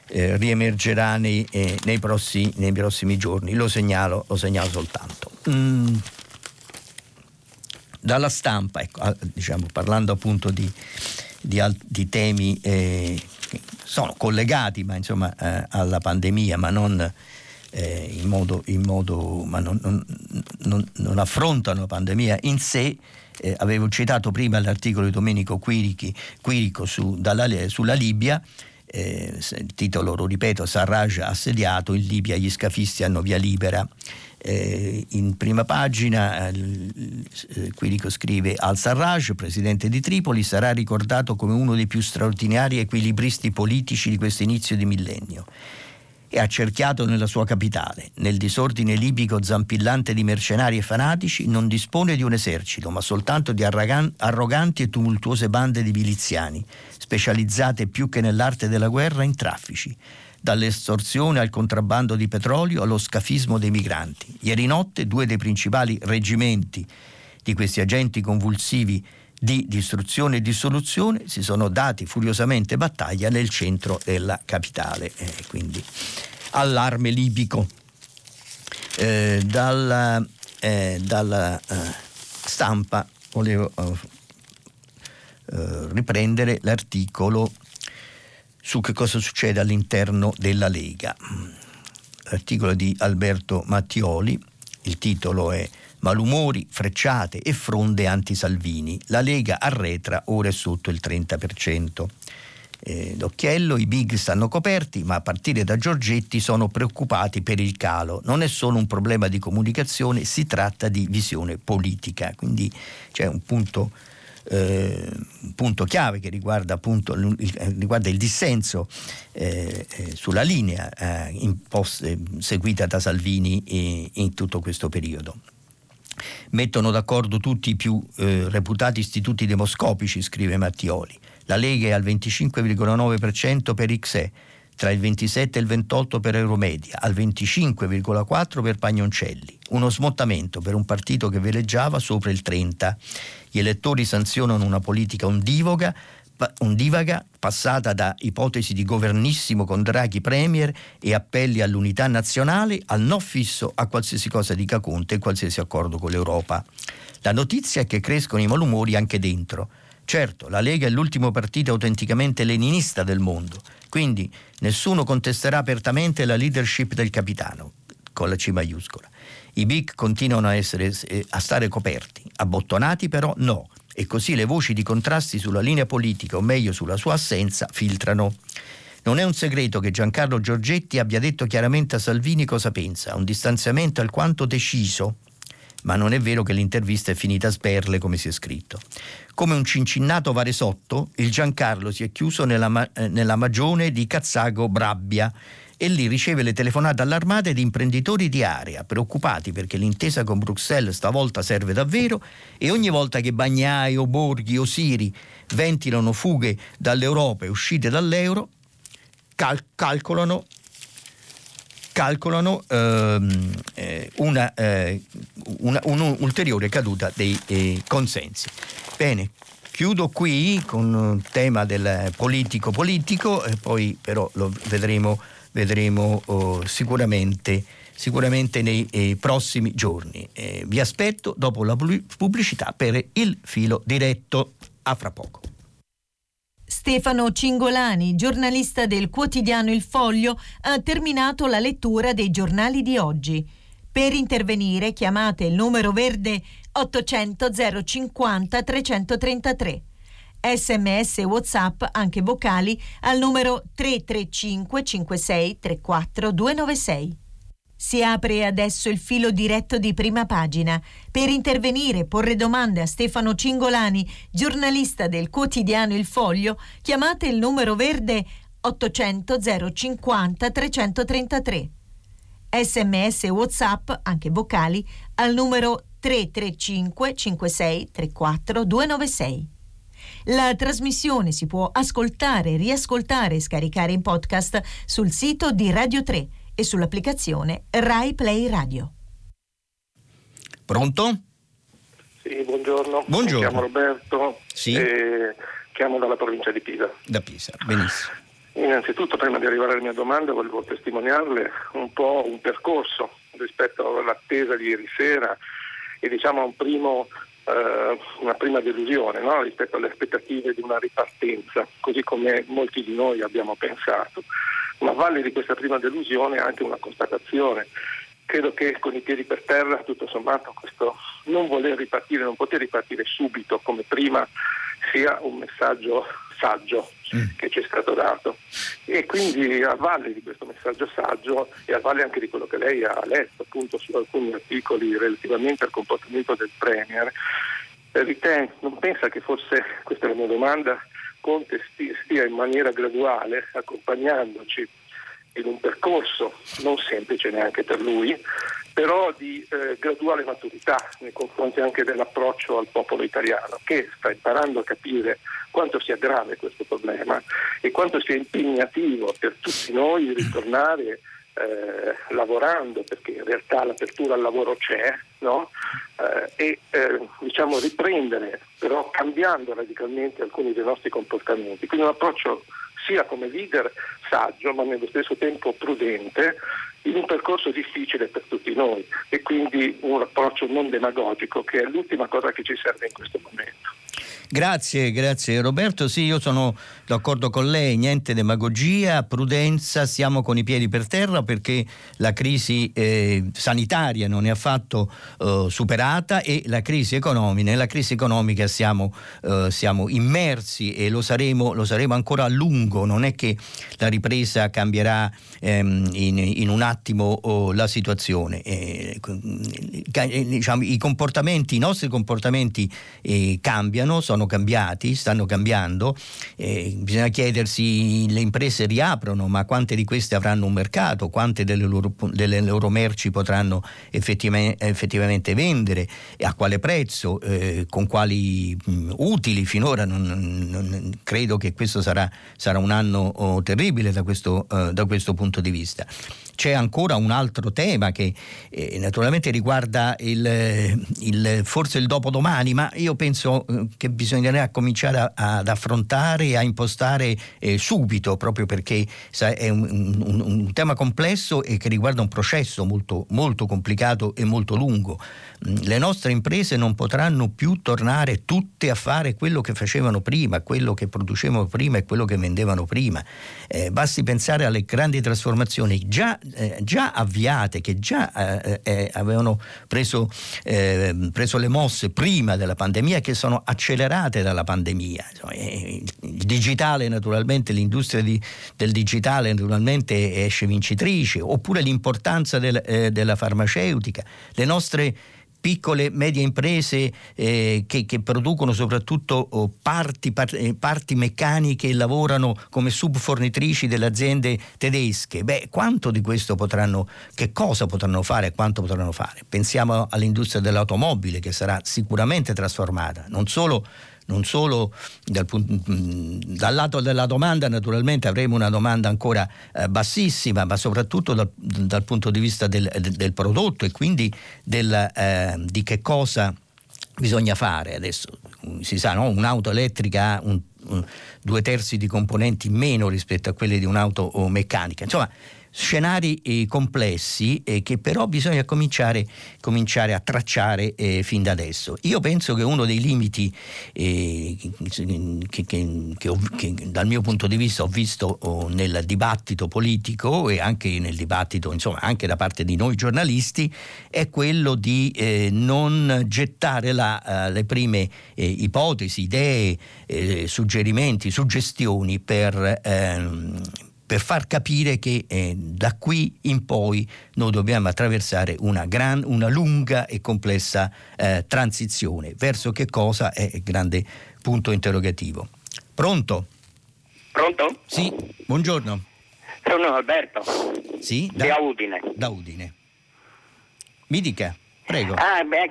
eh, riemergerà nei, eh, nei, prossimi, nei, prossimi, giorni, lo segnalo, lo segnalo soltanto. Mm. Dalla stampa, ecco, diciamo, parlando appunto di, di, alt- di temi eh, che sono collegati ma, insomma, eh, alla pandemia, ma non eh, in, modo, in, modo, ma non, non, non, affrontano la pandemia in sé. Eh, avevo citato prima l'articolo di Domenico Quirichi, Quirico su, dalla, sulla Libia. Eh, il titolo, lo ripeto, Sarraj assediato, in Libia gli scafisti hanno via libera. Eh, in prima pagina eh, Quirico scrive Al-Sarraj, presidente di Tripoli, sarà ricordato come uno dei più straordinari equilibristi politici di questo inizio di millennio e accerchiato nella sua capitale. Nel disordine libico zampillante di mercenari e fanatici non dispone di un esercito, ma soltanto di arroganti e tumultuose bande di miliziani, specializzate più che nell'arte della guerra in traffici dall'estorsione al contrabbando di petrolio allo scafismo dei migranti. Ieri notte due dei principali reggimenti di questi agenti convulsivi di distruzione e dissoluzione si sono dati furiosamente battaglia nel centro della capitale. Eh, quindi allarme libico. Eh, dalla, eh, dalla eh, stampa volevo eh, eh, riprendere l'articolo su che cosa succede all'interno della Lega. L'articolo di Alberto Mattioli, il titolo è malumori, frecciate e fronde anti-Salvini. La Lega arretra, ora è sotto il 30%. Eh, d'occhiello, i big stanno coperti, ma a partire da Giorgetti sono preoccupati per il calo. Non è solo un problema di comunicazione, si tratta di visione politica. Quindi c'è un punto, eh, un punto chiave che riguarda, appunto, il, riguarda il dissenso eh, eh sulla linea eh, eh, seguita da Salvini in tutto questo periodo mettono d'accordo tutti i più eh, reputati istituti demoscopici, scrive Mattioli. La Lega è al 25,9% per XE, tra il 27 e il 28 per Euromedia, al 25,4 per Pagnoncelli. Uno smottamento per un partito che veleggiava sopra il 30. Gli elettori sanzionano una politica ondivoga ondivaga passata da ipotesi di governissimo con Draghi Premier e appelli all'unità nazionale al no fisso a qualsiasi cosa dica Conte e qualsiasi accordo con l'Europa. La notizia è che crescono i malumori anche dentro. Certo, la Lega è l'ultimo partito autenticamente leninista del mondo, quindi nessuno contesterà apertamente la leadership del capitano, con la C maiuscola. I big continuano a, essere, eh, a stare coperti, abbottonati però no, e così le voci di contrasti sulla linea politica, o meglio sulla sua assenza, filtrano. Non è un segreto che Giancarlo Giorgetti abbia detto chiaramente a Salvini cosa pensa, un distanziamento alquanto deciso, ma non è vero che l'intervista è finita a sperle come si è scritto. Come un cincinnato varesotto, il Giancarlo si è chiuso nella, eh, nella magione di Cazzago Brabbia e lì riceve le telefonate allarmate di imprenditori di area, preoccupati perché l'intesa con Bruxelles stavolta serve davvero e ogni volta che Bagnai o Borghi o Siri ventilano fughe dall'Europa e uscite dall'euro, cal- calcolano calcolano ehm, eh, una, eh, una, un'ulteriore caduta dei eh, consensi. Bene, chiudo qui con un tema del politico-politico, e poi però lo vedremo vedremo oh, sicuramente, sicuramente, nei eh, prossimi giorni. Eh, vi aspetto dopo la pubblicità per il filo diretto. A fra poco. Stefano Cingolani, giornalista del quotidiano Il Foglio, ha terminato la lettura dei giornali di oggi. Per intervenire chiamate il numero verde 800 050 333 sms e whatsapp anche vocali al numero 335 56 34 296. Si apre adesso il filo diretto di prima pagina. Per intervenire porre domande a Stefano Cingolani, giornalista del quotidiano Il Foglio, chiamate il numero verde 800 050 333. Sms e WhatsApp, anche vocali, al numero 335 56 34 296. La trasmissione si può ascoltare, riascoltare e scaricare in podcast sul sito di Radio 3 e sull'applicazione Rai Play Radio. Pronto? Sì, buongiorno. Buongiorno. Mi chiamo Roberto sì. e chiamo dalla provincia di Pisa. Da Pisa, benissimo. Innanzitutto, prima di arrivare alla mia domanda, volevo testimoniarle un po' un percorso rispetto all'attesa di ieri sera e diciamo a un primo una prima delusione no? rispetto alle aspettative di una ripartenza, così come molti di noi abbiamo pensato. Ma a valle di questa prima delusione anche una constatazione. Credo che con i piedi per terra, tutto sommato, questo non voler ripartire, non poter ripartire subito come prima, sia un messaggio saggio mm. che ci è stato dato. E quindi a valle di questo messaggio saggio e a valle anche di quello che lei ha letto appunto su alcuni articoli relativamente al comportamento del Premier, eh, ritengo, non pensa che forse, questa è la mia domanda, Conte stia in maniera graduale accompagnandoci in un percorso non semplice neanche per lui, però di eh, graduale maturità nei confronti anche dell'approccio al popolo italiano, che sta imparando a capire quanto sia grave questo problema e quanto sia impegnativo per tutti noi ritornare eh, lavorando, perché in realtà l'apertura al lavoro c'è, no? eh, e eh, diciamo riprendere, però cambiando radicalmente alcuni dei nostri comportamenti. Quindi un approccio sia come leader saggio ma nello stesso tempo prudente in un percorso difficile per tutti noi e quindi un approccio non demagogico che è l'ultima cosa che ci serve in questo momento. Grazie, grazie Roberto. Sì, io sono d'accordo con lei, niente demagogia, prudenza, siamo con i piedi per terra perché la crisi eh, sanitaria non è affatto eh, superata e la crisi economica, nella crisi economica siamo, eh, siamo immersi e lo saremo, lo saremo, ancora a lungo, non è che la ripresa cambierà ehm, in, in, un attimo oh, la situazione. Eh, eh, diciamo, I comportamenti, i nostri comportamenti eh, cambiano, sono cambiati, stanno cambiando, eh, bisogna chiedersi le imprese riaprono, ma quante di queste avranno un mercato, quante delle loro, delle loro merci potranno effettivamente, effettivamente, vendere a quale prezzo, eh, con quali mh, utili finora. Non, non, credo che questo sarà, sarà un anno oh, terribile da questo, uh, da questo punto di vista. C'è ancora un altro tema che eh, naturalmente riguarda il, il, forse il dopodomani, ma io penso eh, che bisognerà cominciare a, ad affrontare e a impostare eh, subito, proprio perché sa, è un, un, un, tema complesso e che riguarda un processo molto, molto complicato e molto lungo. Mm, le nostre imprese non potranno più tornare tutte a fare quello che facevano prima, quello che producevano prima e quello che vendevano prima. Eh, basti pensare alle grandi trasformazioni già, eh, già avviate, che già eh, eh avevano preso, eh, preso, le mosse prima della pandemia e che sono accelerate dalla pandemia. Eh, il digitale naturalmente, l'industria di, del digitale naturalmente esce vincitrice, oppure l'importanza del, della farmaceutica. Le nostre piccole e medie imprese eh, che, che, producono soprattutto oh, parti, par, eh, parti, meccaniche e lavorano come subfornitrici delle aziende tedesche. Beh, quanto di questo potranno, che cosa potranno fare e quanto potranno fare? Pensiamo all'industria dell'automobile che sarà sicuramente trasformata, non solo non solo dal, dal, lato della domanda, naturalmente avremo una domanda ancora eh, bassissima, ma soprattutto dal, dal, punto di vista del, del prodotto e quindi del, eh, di che cosa bisogna fare. Adesso si sa, no? un'auto elettrica ha un, un, due terzi di componenti meno rispetto a quelli di un'auto meccanica. Insomma, scenari eh, complessi eh, che però bisogna cominciare, cominciare a tracciare eh, fin da adesso. Io penso che uno dei limiti eh, che, che, che, ho, che, dal mio punto di vista ho visto oh, nel dibattito politico e anche nel dibattito, insomma, anche da parte di noi giornalisti, è quello di eh, non gettare la, uh, le prime eh, ipotesi, idee, suggerimenti, suggestioni per ehm, per far capire che eh, da qui in poi noi dobbiamo attraversare una, gran, una lunga e complessa eh, transizione. Verso che cosa è il grande punto interrogativo. Pronto? Pronto? Sì, buongiorno. Sono Alberto. Sì, da, da Udine. Da Udine. Mi dica, prego. Ah, beh,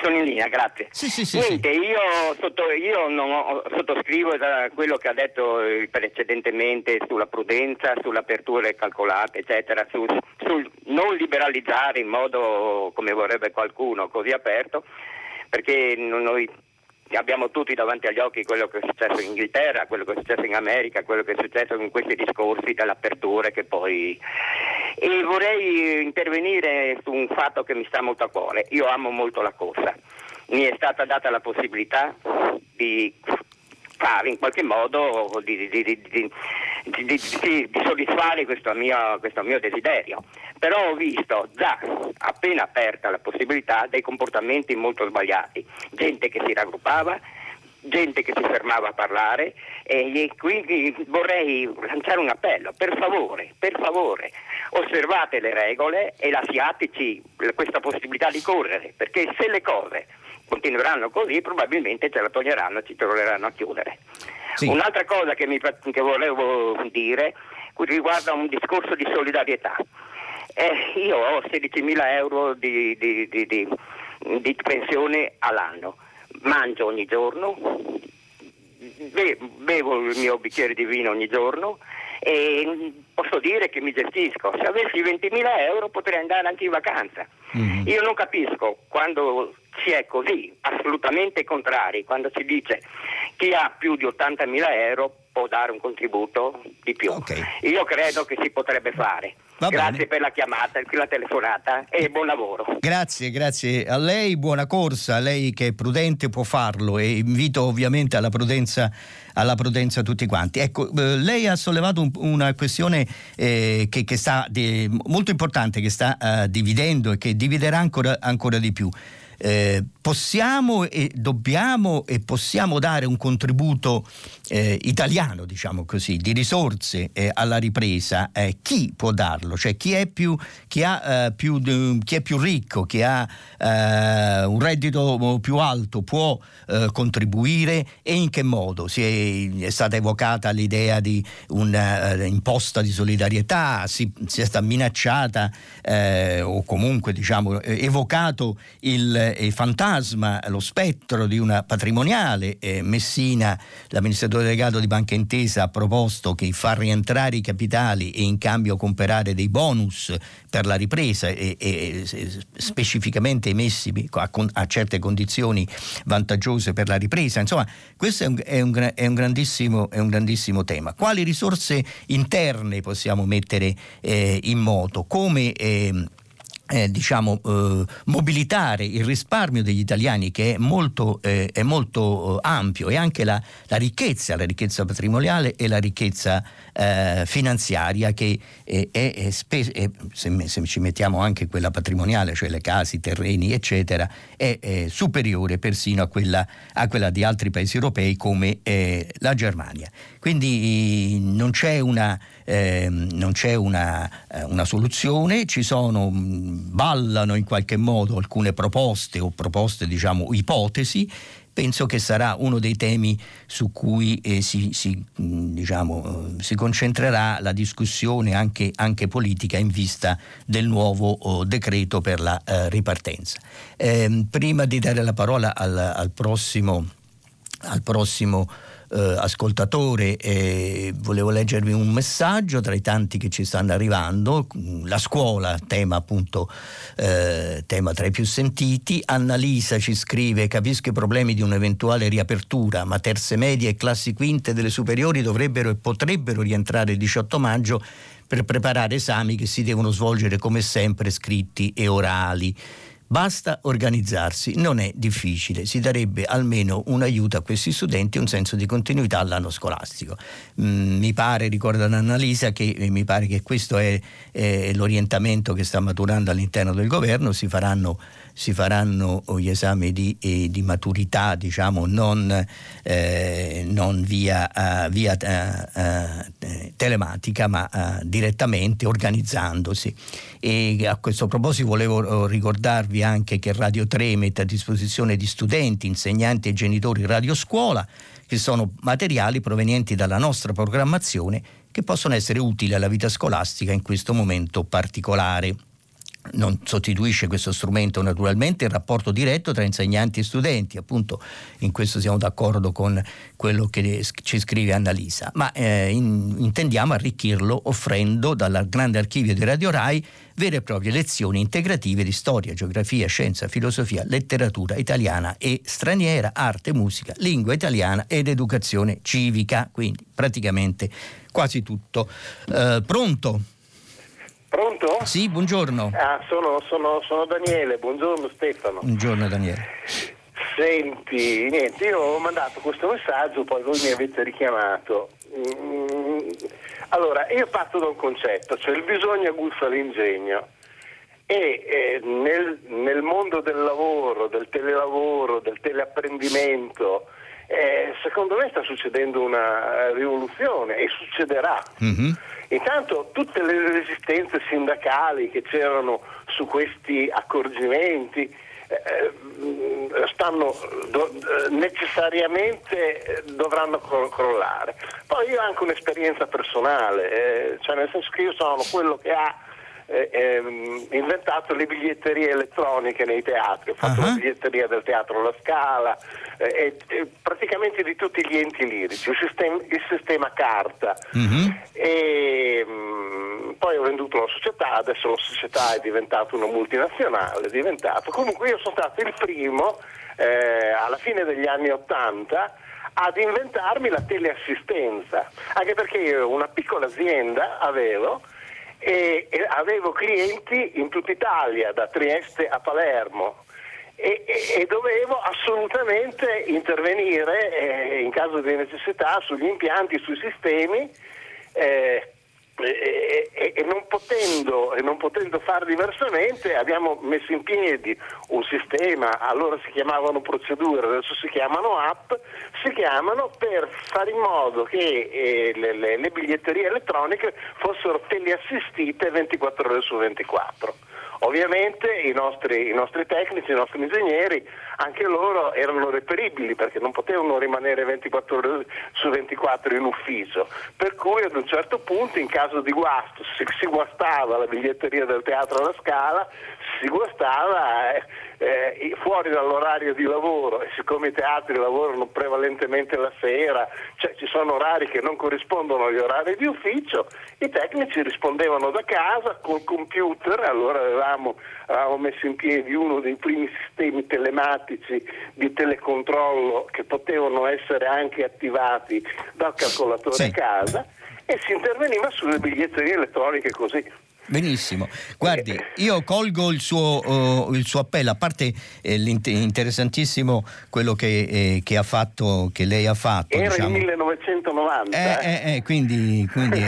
sono in linea, grazie. Sì, sì, sì, Niente. Io, sotto, io ho, sottoscrivo quello che ha detto precedentemente sulla prudenza, sull'apertura calcolate, eccetera, sul, sul non liberalizzare in modo come vorrebbe qualcuno, così aperto, perché noi abbiamo tutti davanti agli occhi quello che è successo in Inghilterra, quello che è successo in America, quello che è successo in questi discorsi dell'apertura che poi... E vorrei intervenire su un fatto che mi sta molto a cuore. Io amo molto la corsa. Mi è stata data la possibilità di fare in qualche modo di, di, di, di soddisfare questo mio, questo mio, desiderio. Però ho visto già appena aperta la possibilità dei comportamenti molto sbagliati, gente che si raggruppava, gente che si fermava a parlare e quindi vorrei lanciare un appello, per favore, per favore, osservate le regole e lasciateci questa possibilità di correre, perché se le cose continueranno così probabilmente ce la toglieranno, ci troveranno a chiudere. Sì. Un'altra cosa che, mi, che, volevo dire riguarda un discorso di solidarietà. Eh, io ho 16.000 euro di, di, di, di, pensione all'anno, mangio ogni giorno, bevo il mio bicchiere di vino ogni giorno e posso dire che mi gestisco. Se avessi 20.000 euro potrei andare anche in vacanza. Mm-hmm. Io non capisco quando si è così, assolutamente contrari, quando si dice chi ha più di 80.000 euro può dare un contributo di più. Okay. Io credo che si potrebbe fare. Va grazie bene. per la chiamata, per la telefonata e buon lavoro. Grazie, grazie a lei, buona corsa, lei che è prudente può farlo e invito ovviamente alla prudenza, alla prudenza tutti quanti. Ecco, eh, lei ha sollevato un, una questione eh, che, che, sta di, molto importante, che sta uh, dividendo e che dividerà ancora, ancora di più. Eh, possiamo e dobbiamo e possiamo dare un contributo eh, italiano, diciamo così, di risorse eh, alla ripresa, eh, chi può darlo? Cioè chi è più, chi ha, eh, più, chi è più ricco, chi ha eh, un reddito più alto può contribuire e in che modo? Si è, è stata evocata l'idea di un'imposta di solidarietà, si, si è stata minacciata o comunque diciamo evocato il il, il, fantasma, lo spettro di una patrimoniale. Eh, Messina, l'amministratore delegato di Banca Intesa, ha proposto che far rientrare i capitali e in cambio comprare dei bonus per la ripresa e, e, specificamente emessi a, a, certe condizioni vantaggiose per la ripresa. Insomma, questo è un, è un, è un, grandissimo, è un grandissimo, tema. Quali risorse interne possiamo mettere eh, in moto? Come eh, eh, diciamo, eh, mobilitare il risparmio degli italiani che è molto, eh, è molto eh, ampio e anche la, la, ricchezza, la ricchezza patrimoniale e la ricchezza eh, finanziaria che è, è spes- se, se, ci mettiamo anche quella patrimoniale, cioè le case, i terreni eccetera, è, superiore persino a quella, a quella, di altri paesi europei come eh, la Germania. Quindi non c'è una eh, non c'è una, eh, una, soluzione, ci sono, ballano in qualche modo alcune proposte o proposte, diciamo, ipotesi penso che sarà uno dei temi su cui eh, si, si, diciamo, si, concentrerà la discussione anche, anche, politica in vista del nuovo oh, decreto per la eh, ripartenza. Eh, prima di dare la parola al, al prossimo, al prossimo eh, ascoltatore eh, volevo leggervi un messaggio tra i tanti che ci stanno arrivando. La scuola, tema appunto, eh, tema tra i più sentiti. Annalisa ci scrive: Capisco i problemi di un'eventuale riapertura, ma terze medie e classi quinte delle superiori dovrebbero e potrebbero rientrare il 18 maggio per preparare esami che si devono svolgere come sempre scritti e orali. Basta organizzarsi, non è difficile, si darebbe almeno un aiuto a questi studenti un senso di continuità all'anno scolastico. Mm, mi pare, ricorda Annalisa, che eh, mi pare che questo è, è l'orientamento che sta maturando all'interno del governo, si faranno si faranno gli esami di, eh, di maturità diciamo, non, eh, non via, uh, via uh, telematica ma uh, direttamente organizzandosi. E a questo proposito volevo ricordarvi anche che Radio 3 mette a disposizione di studenti, insegnanti e genitori Radio Scuola che sono materiali provenienti dalla nostra programmazione che possono essere utili alla vita scolastica in questo momento particolare non sostituisce questo strumento naturalmente il rapporto diretto tra insegnanti e studenti, appunto in questo siamo d'accordo con quello che ci scrive Annalisa, ma eh, in, intendiamo arricchirlo offrendo dal grande archivio di Radio Rai vere e proprie lezioni integrative di storia, geografia, scienza, filosofia, letteratura italiana e straniera, arte, musica, lingua italiana ed educazione civica, quindi praticamente quasi tutto. Eh, pronto? Pronto? Sì, buongiorno. Ah, sono, sono, sono, Daniele, buongiorno Stefano. Buongiorno Daniele. Senti, niente, io ho mandato questo messaggio, poi voi mi avete richiamato. Mm, allora, io parto da un concetto, cioè il bisogno aguzza l'ingegno e eh, nel, nel, mondo del lavoro, del telelavoro, del teleapprendimento, eh, secondo me sta succedendo una rivoluzione e succederà. Mm-hmm. Intanto tutte le resistenze sindacali che c'erano su questi accorgimenti eh, stanno do, necessariamente dovranno crollare. Poi io ho anche un'esperienza personale, eh, cioè nel senso che io sono quello che ha eh, ehm, inventato le biglietterie elettroniche nei teatri, ho fatto uh-huh. la biglietteria del Teatro La Scala eh, e, praticamente di tutti gli enti lirici, il sistema, il sistema carta. Uh-huh. E, mh, mm, poi ho venduto la società, adesso la società è diventata una multinazionale, è diventato. Comunque io sono stato il primo eh, alla fine degli anni Ottanta ad inventarmi la teleassistenza, anche perché io una piccola azienda avevo e, e avevo clienti in tutta Italia, da Trieste a Palermo. E, e, e, dovevo assolutamente intervenire eh, in caso di necessità sugli impianti, sui sistemi eh, e, e, e, non potendo, e non potendo fare diversamente abbiamo messo in piedi un sistema, allora si chiamavano procedure, adesso si chiamano app, si chiamano per fare in modo che eh, le, le, le biglietterie elettroniche fossero teleassistite 24 ore su 24. Ovviamente i nostri, i nostri, tecnici, i nostri ingegneri, anche loro erano reperibili perché non potevano rimanere 24 ore su 24 in ufficio, per cui ad un certo punto in caso di guasto, se si guastava la biglietteria del teatro alla Scala, si gustava eh, eh, fuori dall'orario di lavoro e siccome i teatri lavorano prevalentemente la sera, cioè ci sono orari che non corrispondono agli orari di ufficio, i tecnici rispondevano da casa col computer, allora avevamo, avevamo messo in piedi uno dei primi sistemi telematici di telecontrollo che potevano essere anche attivati dal calcolatore sì. a casa e si interveniva sulle biglietterie elettroniche così. Benissimo, guardi, io colgo il suo, uh, il suo appello, a parte eh, interessantissimo quello che, eh, che, ha fatto, che lei ha fatto. Era diciamo. il 1990. Eh, eh, eh, quindi, quindi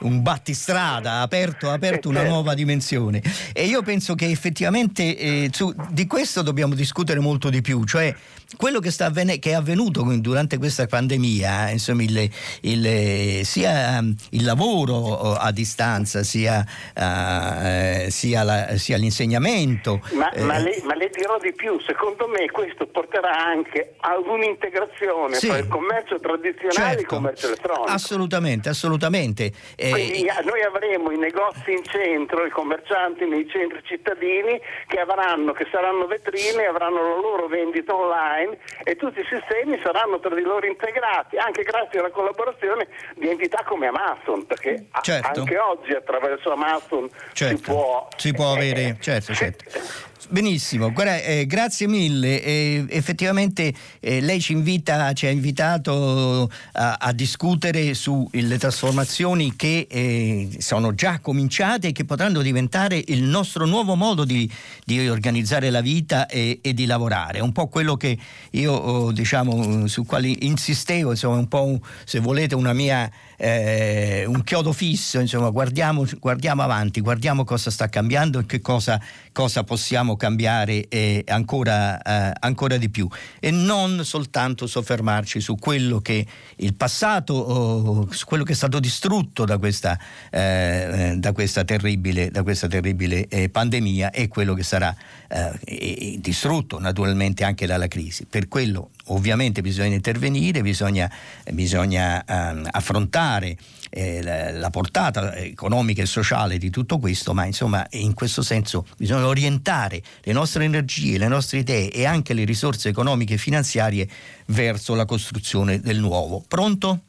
un battistrada, ha aperto, ha aperto una nuova dimensione. E io penso che effettivamente eh, su, di questo dobbiamo discutere molto di più, cioè quello che, avven- che, è avvenuto durante questa pandemia, insomma, il, il, sia il lavoro a distanza, sia, uh, sia, la, sia l'insegnamento. Ma, eh. ma, le, ma, le, dirò di più, secondo me questo porterà anche ad un'integrazione sì. tra il commercio tradizionale certo. e il commercio elettronico. Assolutamente, assolutamente. Eh, Quindi noi avremo i negozi in centro, i commercianti nei centri cittadini che avranno, che saranno vetrine, avranno la loro vendita online online e tutti i sistemi saranno tra di loro integrati, anche grazie alla collaborazione di entità come Amazon, perché certo. anche oggi attraverso Amazon certo. si può... Si può avere, eh, certo, certo. Benissimo, Guarda, eh, grazie mille. Eh, effettivamente eh, lei ci, invita, ci ha invitato a, a, discutere sulle trasformazioni che eh, sono già cominciate e che potranno diventare il nostro nuovo modo di, di organizzare la vita e, e, di lavorare. Un po' quello che io, oh, diciamo, su quali insistevo, insomma, un po' se volete una mia eh, un chiodo fisso, insomma, guardiamo, guardiamo, avanti, guardiamo cosa sta cambiando e che cosa, cosa possiamo cambiare eh, ancora, eh, ancora, di più. E non soltanto soffermarci su quello che il passato, oh, su quello che è stato distrutto da questa, eh, da questa terribile, da questa terribile eh, pandemia e quello che sarà eh, distrutto naturalmente anche dalla crisi. Per quello ovviamente bisogna intervenire, bisogna, bisogna ehm, affrontare eh, la, la, portata economica e sociale di tutto questo, ma insomma in questo senso bisogna orientare le nostre energie, le nostre idee e anche le risorse economiche e finanziarie verso la costruzione del nuovo. Pronto?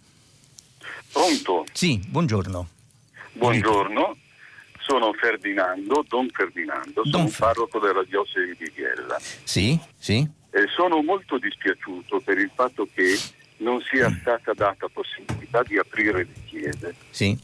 Pronto? Sì, buongiorno. Buongiorno, sono Ferdinando, Don Ferdinando, sono Don Fer- parroco della diocesi di Biella. Sì, sì. Eh, sono molto dispiaciuto per il fatto che non sia mm. stata data possibilità di aprire le chiese. Sì.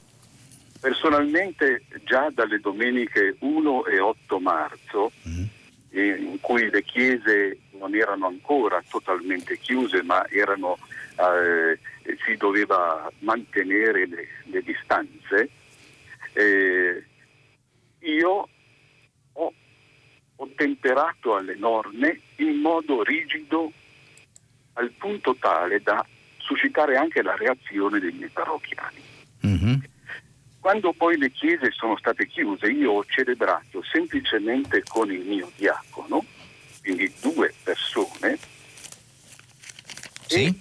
Personalmente già dalle domeniche 1 e 8 marzo, mm. eh, in cui le chiese non erano ancora totalmente chiuse, ma erano, eh, si doveva mantenere le, le distanze, eh, io ho ottemperato alle norme in modo rigido al punto tale da suscitare anche la reazione dei miei parrocchiani. Mm-hmm. Quando poi le chiese sono state chiuse, io ho celebrato semplicemente con il mio diacono, quindi due persone, sì.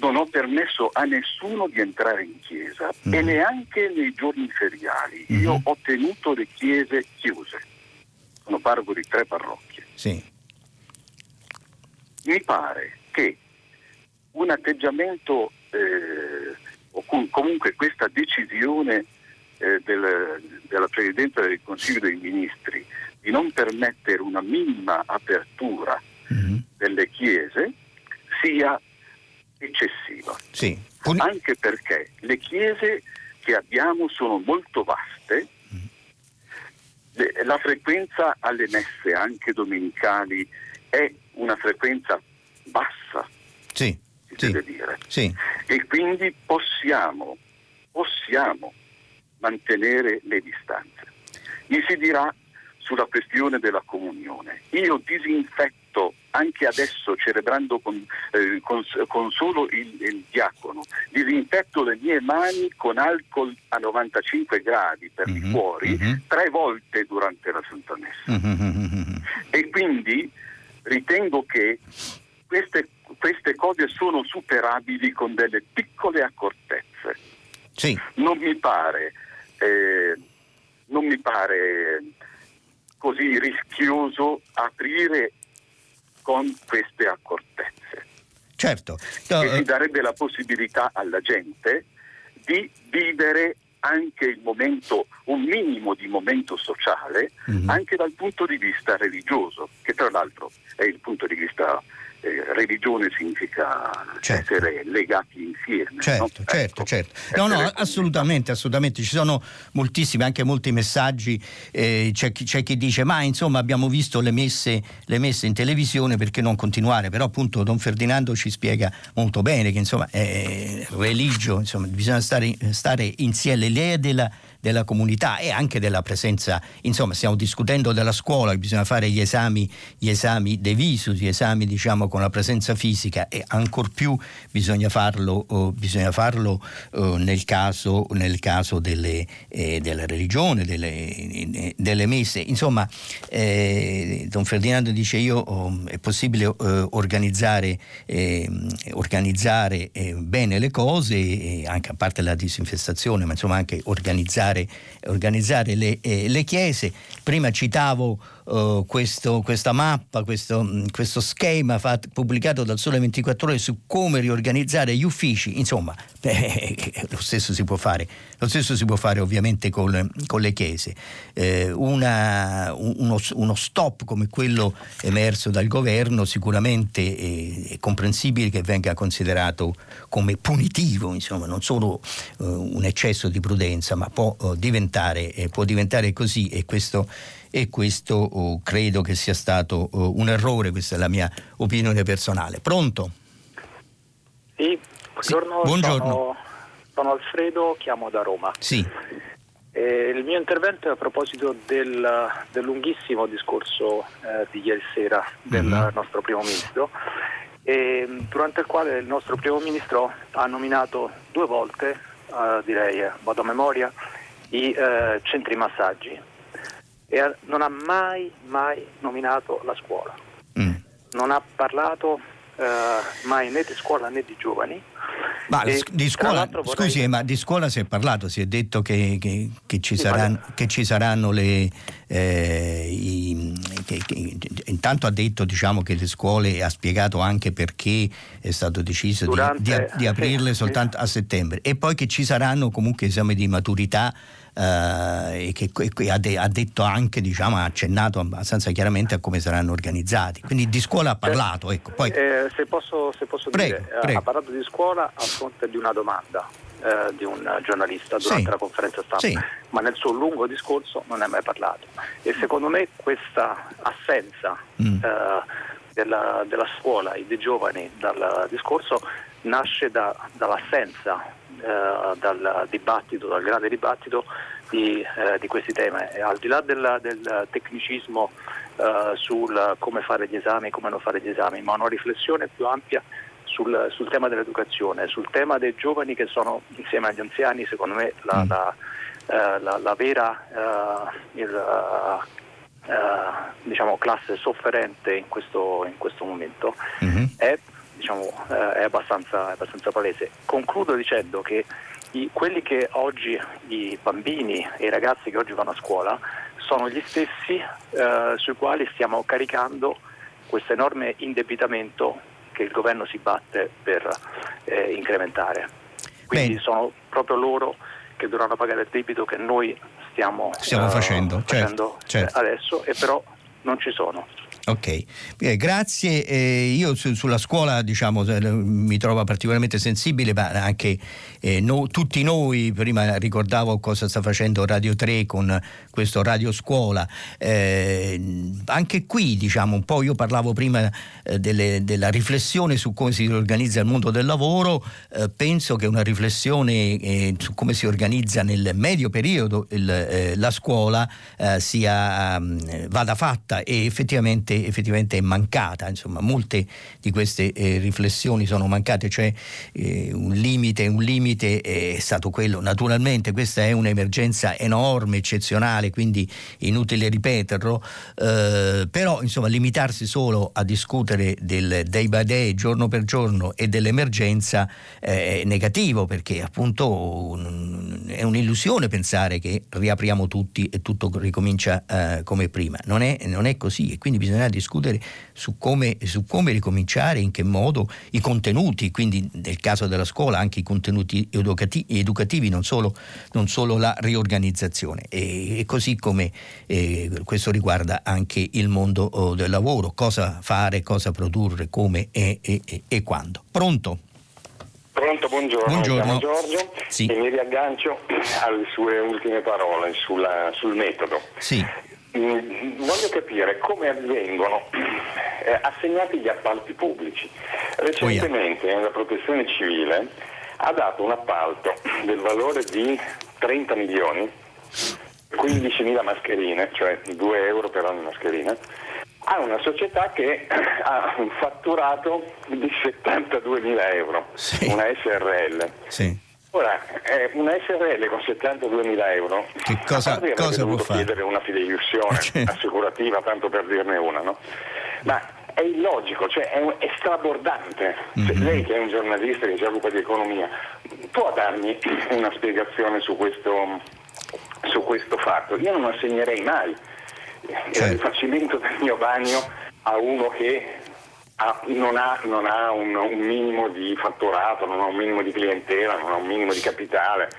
Non ho permesso a nessuno di entrare in chiesa mm-hmm. e neanche nei giorni feriali. Mm-hmm. Io ho tenuto le chiese chiuse. Sono parroco di tre parrocchie. Sì mi pare che un atteggiamento eh, o comunque questa decisione eh, del, della Presidenza del Consiglio dei Ministri di non permettere una minima apertura mm-hmm. delle chiese sia eccessiva. Sì. Anche perché le chiese che abbiamo sono molto vaste, la frequenza alle messe, anche domenicali, è una frequenza bassa, sì, si sì, deve dire. Sì. E quindi possiamo, possiamo mantenere le distanze. Mi si dirà sulla questione della comunione. Io disinfetto anche adesso, celebrando con, eh, con, con solo il, il, diacono, disinfetto le mie mani con alcol a 95 gradi per mm-hmm, i cuori mm-hmm. tre volte durante la Santa Messa. Mm-hmm. E quindi ritengo che queste, queste cose sono superabili con delle piccole accortezze. Sì. Non mi pare, eh, non mi pare così rischioso aprire con queste accortezze. Certo. No, e si darebbe la possibilità alla gente di vivere anche il momento, un minimo di momento sociale, mm-hmm. anche dal punto di vista religioso, che tra l'altro è il punto di vista eh, religione significa certo. essere legati insieme. Certo, no? certo, ecco. certo. No, no, assolutamente, assolutamente. Ci sono moltissimi, anche molti messaggi. Eh, c'è, chi, c'è, chi, dice: Ma insomma, abbiamo visto le messe, le messe, in televisione, perché non continuare? Però, appunto, Don Ferdinando ci spiega molto bene che insomma, è religio, insomma, bisogna stare, stare insieme. L'idea della della comunità e anche della presenza, insomma stiamo discutendo della scuola, bisogna fare gli esami, gli esami dei visus, gli esami diciamo con la presenza fisica e ancor più bisogna farlo, oh, bisogna farlo oh, nel, caso, nel caso delle, eh, della religione, delle, delle messe. Insomma, eh, Don Ferdinando dice io oh, è possibile eh, organizzare, ehm, organizzare eh, bene le cose, anche a parte la disinfestazione, ma insomma anche organizzare organizzare, organizzare le, eh, le, chiese. Prima citavo uh, questo, questa mappa, questo, mm, questo schema fatto, pubblicato dal Sole 24 Ore su come riorganizzare gli uffici, insomma, beh, lo, stesso si può fare, lo stesso si può fare ovviamente con, con le chiese. Eh, una, uno, uno, stop come quello emerso dal governo sicuramente è, è, comprensibile che venga considerato come punitivo, insomma, non solo uh, un eccesso di prudenza, ma può, uh, diventare, eh, può diventare così e questo e questo oh, credo che sia stato oh, un errore, questa è la mia opinione personale. Pronto? Sì, buongiorno, sì, buongiorno. Sono, sono, Alfredo, chiamo da Roma. Sì. Eh, il mio intervento è a proposito del, del lunghissimo discorso eh, di ieri sera del mm-hmm. nostro primo ministro, eh, durante il quale il nostro primo ministro ha nominato due volte, eh, direi, vado a memoria, i eh, centri massaggi e non ha mai, mai nominato la scuola. Mm. Non ha parlato eh, mai né di scuola né di giovani. Ma di scuola, vorrei... scusi, ma di scuola si è parlato, si è detto che, che, che, ci, saranno, che ci, saranno, le... Eh, i, intanto ha detto diciamo, che le scuole, ha spiegato anche perché è stato deciso Durante, di, di, di, aprirle sì, soltanto sì. a settembre e poi che ci saranno comunque esami di maturità eh, e che e ha, de, ha, detto anche, diciamo, ha accennato abbastanza chiaramente a come saranno organizzati. Quindi di scuola ha parlato. Ecco, poi... eh, se posso, se posso prego, dire, eh, prego. ha parlato di scuola a fronte di una domanda. Eh, di un giornalista durante sì. la conferenza stampa, sì. ma nel suo lungo discorso non è mai parlato. E secondo me questa assenza mm. eh, della, della, scuola e dei giovani dal discorso nasce da, dall'assenza eh, dal dibattito, dal grande dibattito di, eh, di questi temi. E al di là del, del tecnicismo eh, sul come fare gli esami come non fare gli esami, ma una riflessione più ampia sul, sul, tema dell'educazione, sul tema dei giovani che sono insieme agli anziani, secondo me la, mm. la, eh, la, la vera eh, il, diciamo, classe sofferente in questo, in questo momento mm-hmm. è diciamo, eh, è, abbastanza, è, abbastanza, palese. Concludo dicendo che i, quelli che oggi, i bambini e i ragazzi che oggi vanno a scuola, sono gli stessi eh, sui quali stiamo caricando questo enorme indebitamento che il governo si batte per eh, incrementare. Quindi Bene. sono proprio loro che dovranno pagare il debito che noi stiamo, stiamo uh, facendo, facendo certo, certo. adesso e però non ci sono. Ok, eh, grazie. Eh, io su, sulla scuola diciamo, mi trovo particolarmente sensibile, ma anche eh, no, tutti noi, prima ricordavo cosa sta facendo Radio 3 con questo Radio Scuola, eh, anche qui diciamo un po', io parlavo prima eh, delle, della riflessione su come si organizza il mondo del lavoro, eh, penso che una riflessione su come si organizza nel medio periodo il, la scuola sia, vada fatta e effettivamente effettivamente, è mancata, insomma molte di queste eh, riflessioni sono mancate, cioè eh, un limite, un limite è stato quello, naturalmente questa è un'emergenza enorme, eccezionale, quindi inutile ripeterlo, eh, però insomma limitarsi solo a discutere del day by day, giorno per giorno e dell'emergenza eh, è negativo perché appunto è un'illusione pensare che riapriamo tutti e tutto ricomincia eh, come prima, non è, non è, così e quindi bisogna discutere su come, su come ricominciare, in che modo i contenuti, quindi nel caso della scuola anche i contenuti educativi, educativi non, solo, non, solo, la riorganizzazione e, e così come eh, questo riguarda anche il mondo oh, del lavoro, cosa fare, cosa produrre, come e, e, e quando. Pronto? Pronto, buongiorno, buongiorno. Giorgio sì. e mi riaggancio alle sue ultime parole sulla, sul metodo. Sì. Mm, voglio capire come avvengono eh, assegnati gli appalti pubblici. Recentemente oh la protezione civile ha dato un appalto del valore di 30 milioni, 15.000 mascherine, cioè 2 euro per ogni mascherina, a una società che ha un fatturato di 72 mila euro, sì. una SRL. Sì. Ora, eh, una SRL con 72 mila euro, che cosa, cosa dovuto può fare? chiedere una fideiussione cioè. assicurativa, tanto per dirne una, no? Ma è illogico, cioè è, è strabordante. Mm-hmm. Lei che è un giornalista che si occupa di economia, può darmi una spiegazione su questo, su questo fatto? Io non assegnerei mai certo. il rifacimento del mio bagno a uno che ha, non ha, non ha un, un, minimo di fatturato, non ha un minimo di clientela, non ha un minimo di capitale.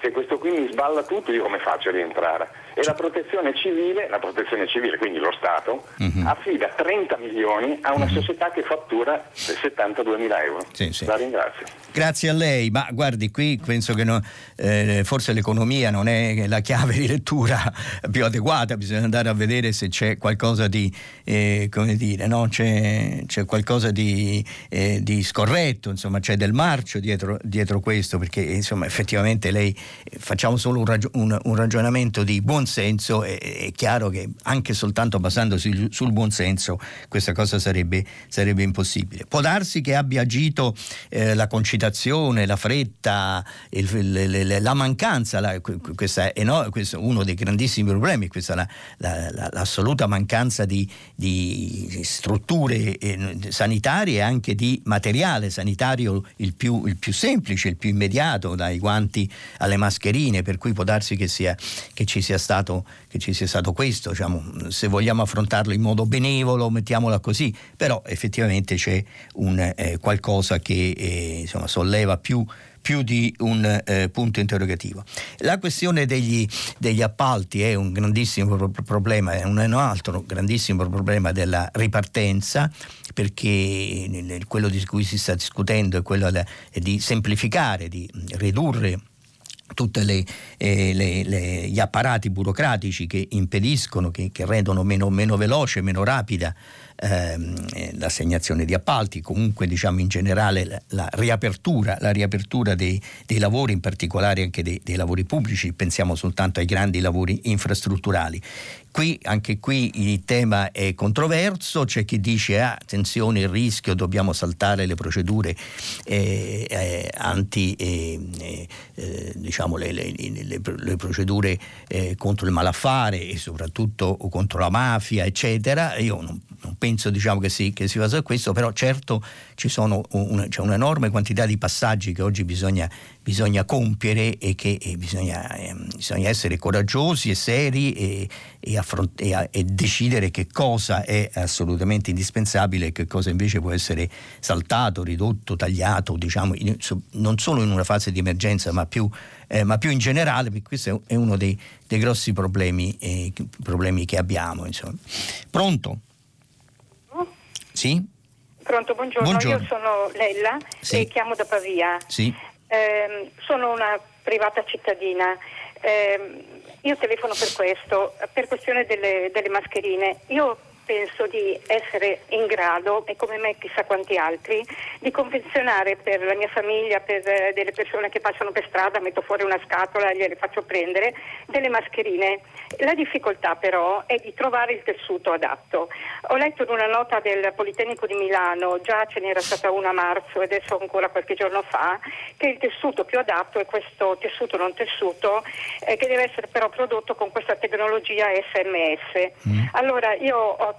Se questo qui mi sballa tutto, io come faccio a rientrare? E la protezione civile, la protezione civile quindi lo Stato, uh-huh. affida 30 milioni a una uh-huh. società che fattura 72 mila euro. Sì, sì. La ringrazio. Grazie a lei, ma guardi qui penso che no, eh, forse l'economia non è la chiave di lettura più adeguata, bisogna andare a vedere se c'è qualcosa di, eh, come dire, no? c'è, c'è, qualcosa di, eh, di, scorretto, insomma c'è del marcio dietro, dietro questo, perché insomma effettivamente lei facciamo solo un, ragio- un, un ragionamento di buon senso, è, è, chiaro che anche soltanto basandosi sul buon senso questa cosa sarebbe, sarebbe impossibile. Può darsi che abbia agito eh, la concitazione, la fretta, il, il, la mancanza, la, questa è, no, questo uno dei grandissimi problemi, questa la, la, l'assoluta mancanza di, di strutture eh, sanitarie e anche di materiale sanitario il più, il più semplice, il più immediato, dai guanti alle mascherine, per cui può darsi che, sia, che ci sia stato stato, che ci sia stato questo, diciamo, se vogliamo affrontarlo in modo benevolo, mettiamola così, però effettivamente c'è un, eh, qualcosa che eh, insomma, solleva più più di un eh, punto interrogativo. La questione degli, degli, appalti è un grandissimo problema, è un, altro grandissimo problema della ripartenza, perché quello di cui si sta discutendo è quello di semplificare, di ridurre tutti eh, gli apparati burocratici che impediscono, che, che rendono meno, meno, veloce, meno rapida ehm, eh, l'assegnazione di appalti, comunque diciamo in generale la, la riapertura, la riapertura dei, dei, lavori, in particolare anche dei, dei lavori pubblici, pensiamo soltanto ai grandi lavori infrastrutturali Qui, anche qui il tema è controverso, c'è chi dice ah, attenzione il rischio, dobbiamo saltare le procedure eh, eh, anti, eh, eh diciamo le, le, le, le procedure eh, contro il malaffare e soprattutto contro la mafia, eccetera. Io non, non penso diciamo, che, si, che si faccia questo, però certo ci sono un, c'è un'enorme quantità di passaggi che oggi bisogna bisogna compiere e che e bisogna, eh, bisogna, essere coraggiosi e seri e, e, affront- e, e, decidere che cosa è assolutamente indispensabile e che cosa invece può essere saltato, ridotto, tagliato, diciamo, in, non solo in una fase di emergenza ma più, eh, ma più in generale, perché questo è uno dei, dei grossi problemi, eh, problemi, che abbiamo. Insomma. Pronto? Sì? Pronto, buongiorno. buongiorno. io sono Lella sì. e chiamo da Pavia. Sì. Eh, sono una privata cittadina. Eh, io telefono per questo, per questione delle, delle mascherine. Io penso di essere in grado, e come me chissà quanti altri, di confezionare per la mia famiglia, per eh, delle persone che passano per strada, metto fuori una scatola e gliele faccio prendere, delle mascherine. La difficoltà però è di trovare il tessuto adatto. Ho letto in una nota del Politecnico di Milano, già ce n'era stata una a marzo e adesso ancora qualche giorno fa, che il tessuto più adatto è questo tessuto non tessuto eh, che deve essere però prodotto con questa tecnologia SMS. Mm. Allora io ho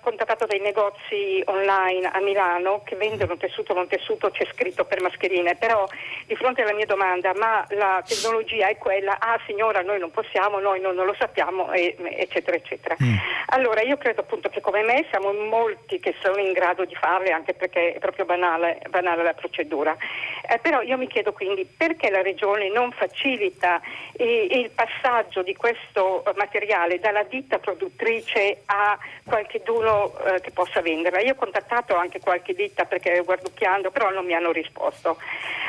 contattato dei negozi online a Milano che vendono tessuto non tessuto, c'è scritto per mascherine, però di fronte alla mia domanda ma la tecnologia è quella, ah signora noi non possiamo, noi non, non lo sappiamo, e, eccetera eccetera. Mm. Allora io credo appunto che come me siamo molti che sono in grado di farle anche perché è proprio banale, banale la procedura. Eh, però io mi chiedo quindi perché la Regione non facilita eh, il passaggio di questo materiale dalla ditta produttrice a qualcheduno eh, che possa venderla. Io ho contattato anche qualche ditta perché guarducchiando, però non mi hanno risposto.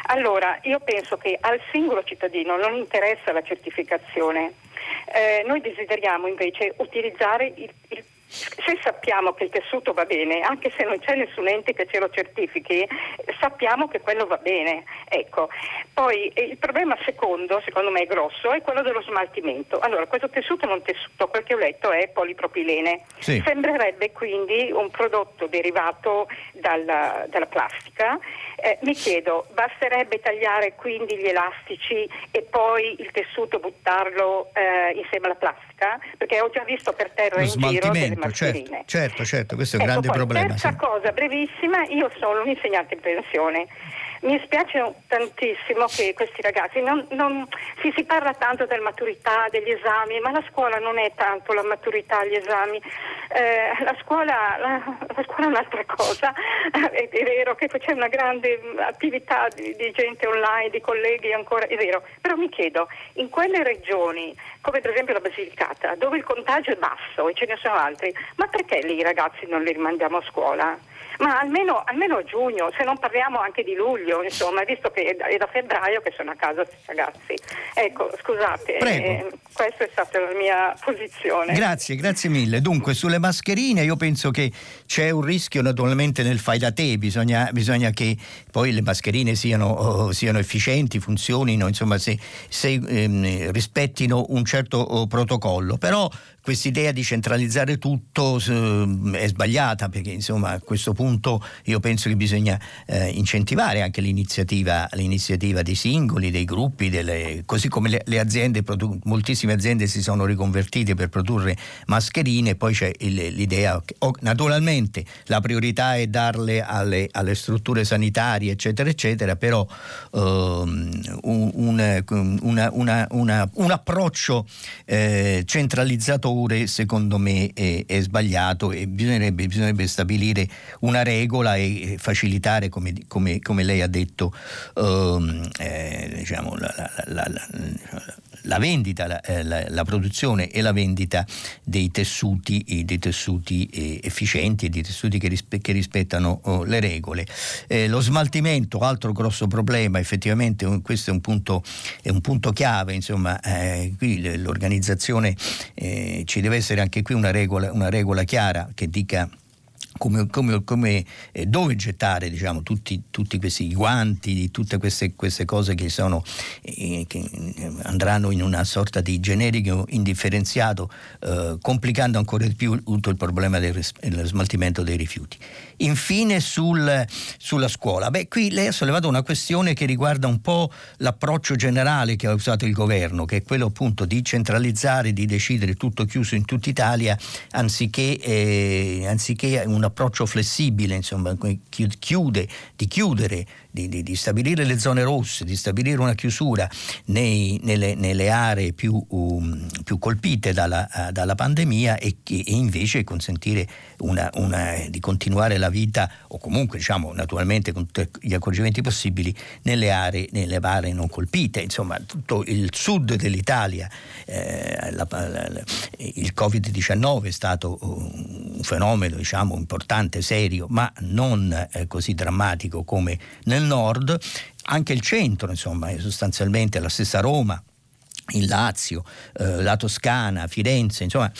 Allora, io penso che al singolo cittadino non interessa la certificazione. Eh, noi desideriamo invece utilizzare il, il se sappiamo che il tessuto va bene, anche se non c'è nessun ente che ce lo certifichi, sappiamo che quello va bene. Ecco. Poi il problema secondo, secondo me grosso, è quello dello smaltimento. Allora, questo tessuto non tessuto, quel che ho letto è polipropilene. Sì. Sembrerebbe quindi un prodotto derivato dalla, dalla plastica. Eh, mi chiedo, basterebbe tagliare quindi gli elastici e poi il tessuto buttarlo eh, insieme alla plastica? Perché ho già visto per terra Lo in giro certo. Certo, certo, certo, questo è un ecco, grande poi, problema. Terza sì. cosa brevissima, io sono un insegnante in pensione. Mi spiace tantissimo che questi ragazzi, non, non, si, si, parla tanto della maturità, degli esami, ma la scuola non è tanto la maturità, gli esami, eh, la, scuola, la, la, scuola, è un'altra cosa, è, è, vero che c'è una grande attività di, di gente online, di colleghi ancora, è vero, però mi chiedo, in quelle regioni, come per esempio la Basilicata, dove il contagio è basso e ce ne sono altri, ma perché lì i ragazzi non li rimandiamo a scuola? Ma almeno, almeno, giugno, se non parliamo anche di luglio, insomma, visto che è da febbraio che sono a casa questi ragazzi. Ecco, scusate, eh, questa è stata la mia posizione. Grazie, grazie mille. Dunque, sulle mascherine io penso che c'è un rischio naturalmente nel fai da te, bisogna, bisogna che poi le mascherine siano, oh, siano efficienti, funzionino, insomma, se, se ehm, rispettino un certo oh, protocollo. Però quest'idea di centralizzare tutto eh, è sbagliata perché insomma a questo punto io penso che bisogna eh, incentivare anche l'iniziativa, l'iniziativa, dei singoli, dei gruppi, delle, così come le, le aziende, produ- moltissime aziende si sono riconvertite per produrre mascherine, poi c'è il, l'idea, oh, naturalmente la priorità è darle alle, alle strutture sanitarie eccetera eccetera, però um, un, un, una, una, un, approccio eh, centralizzato errore secondo me è, è sbagliato e bisognerebbe, bisognerebbe, stabilire una regola e facilitare, come, come, come lei ha detto, um, eh, diciamo, la, la, la, la vendita, la, eh, la, la, produzione e la vendita dei tessuti, dei tessuti eh, efficienti e dei tessuti che, rispe, che rispettano oh, le regole. Eh, lo smaltimento, altro grosso problema, effettivamente questo è un punto, è un punto chiave, insomma, eh, qui l'organizzazione eh, ci deve essere anche qui una regola, una regola chiara che dica come, come, come eh, dove gettare diciamo, tutti, tutti, questi guanti, tutte queste, queste cose che, sono, eh, che, eh, andranno in una sorta di generico indifferenziato, eh, complicando ancora di più tutto il problema del, del smaltimento dei rifiuti. Infine sul, sulla scuola, beh qui lei ha sollevato una questione che riguarda un po' l'approccio generale che ha usato il governo, che è quello appunto di centralizzare, di decidere tutto chiuso in tutta Italia, anziché, eh, anziché un approccio flessibile, insomma, chiude, di chiudere di, di, di, stabilire le zone rosse, di stabilire una chiusura nei, nelle, nelle, aree più, um, più colpite dalla, uh, dalla, pandemia e, che, e invece consentire una, una, di continuare la vita o comunque diciamo naturalmente con tutti gli accorgimenti possibili nelle aree, nelle aree non colpite. Insomma tutto il sud dell'Italia, eh, la, la, il Covid-19 è stato un fenomeno diciamo importante, serio, ma non eh, così drammatico come nel nord, anche il centro, insomma, sostanzialmente la stessa Roma in Lazio, eh, la Toscana, Firenze, insomma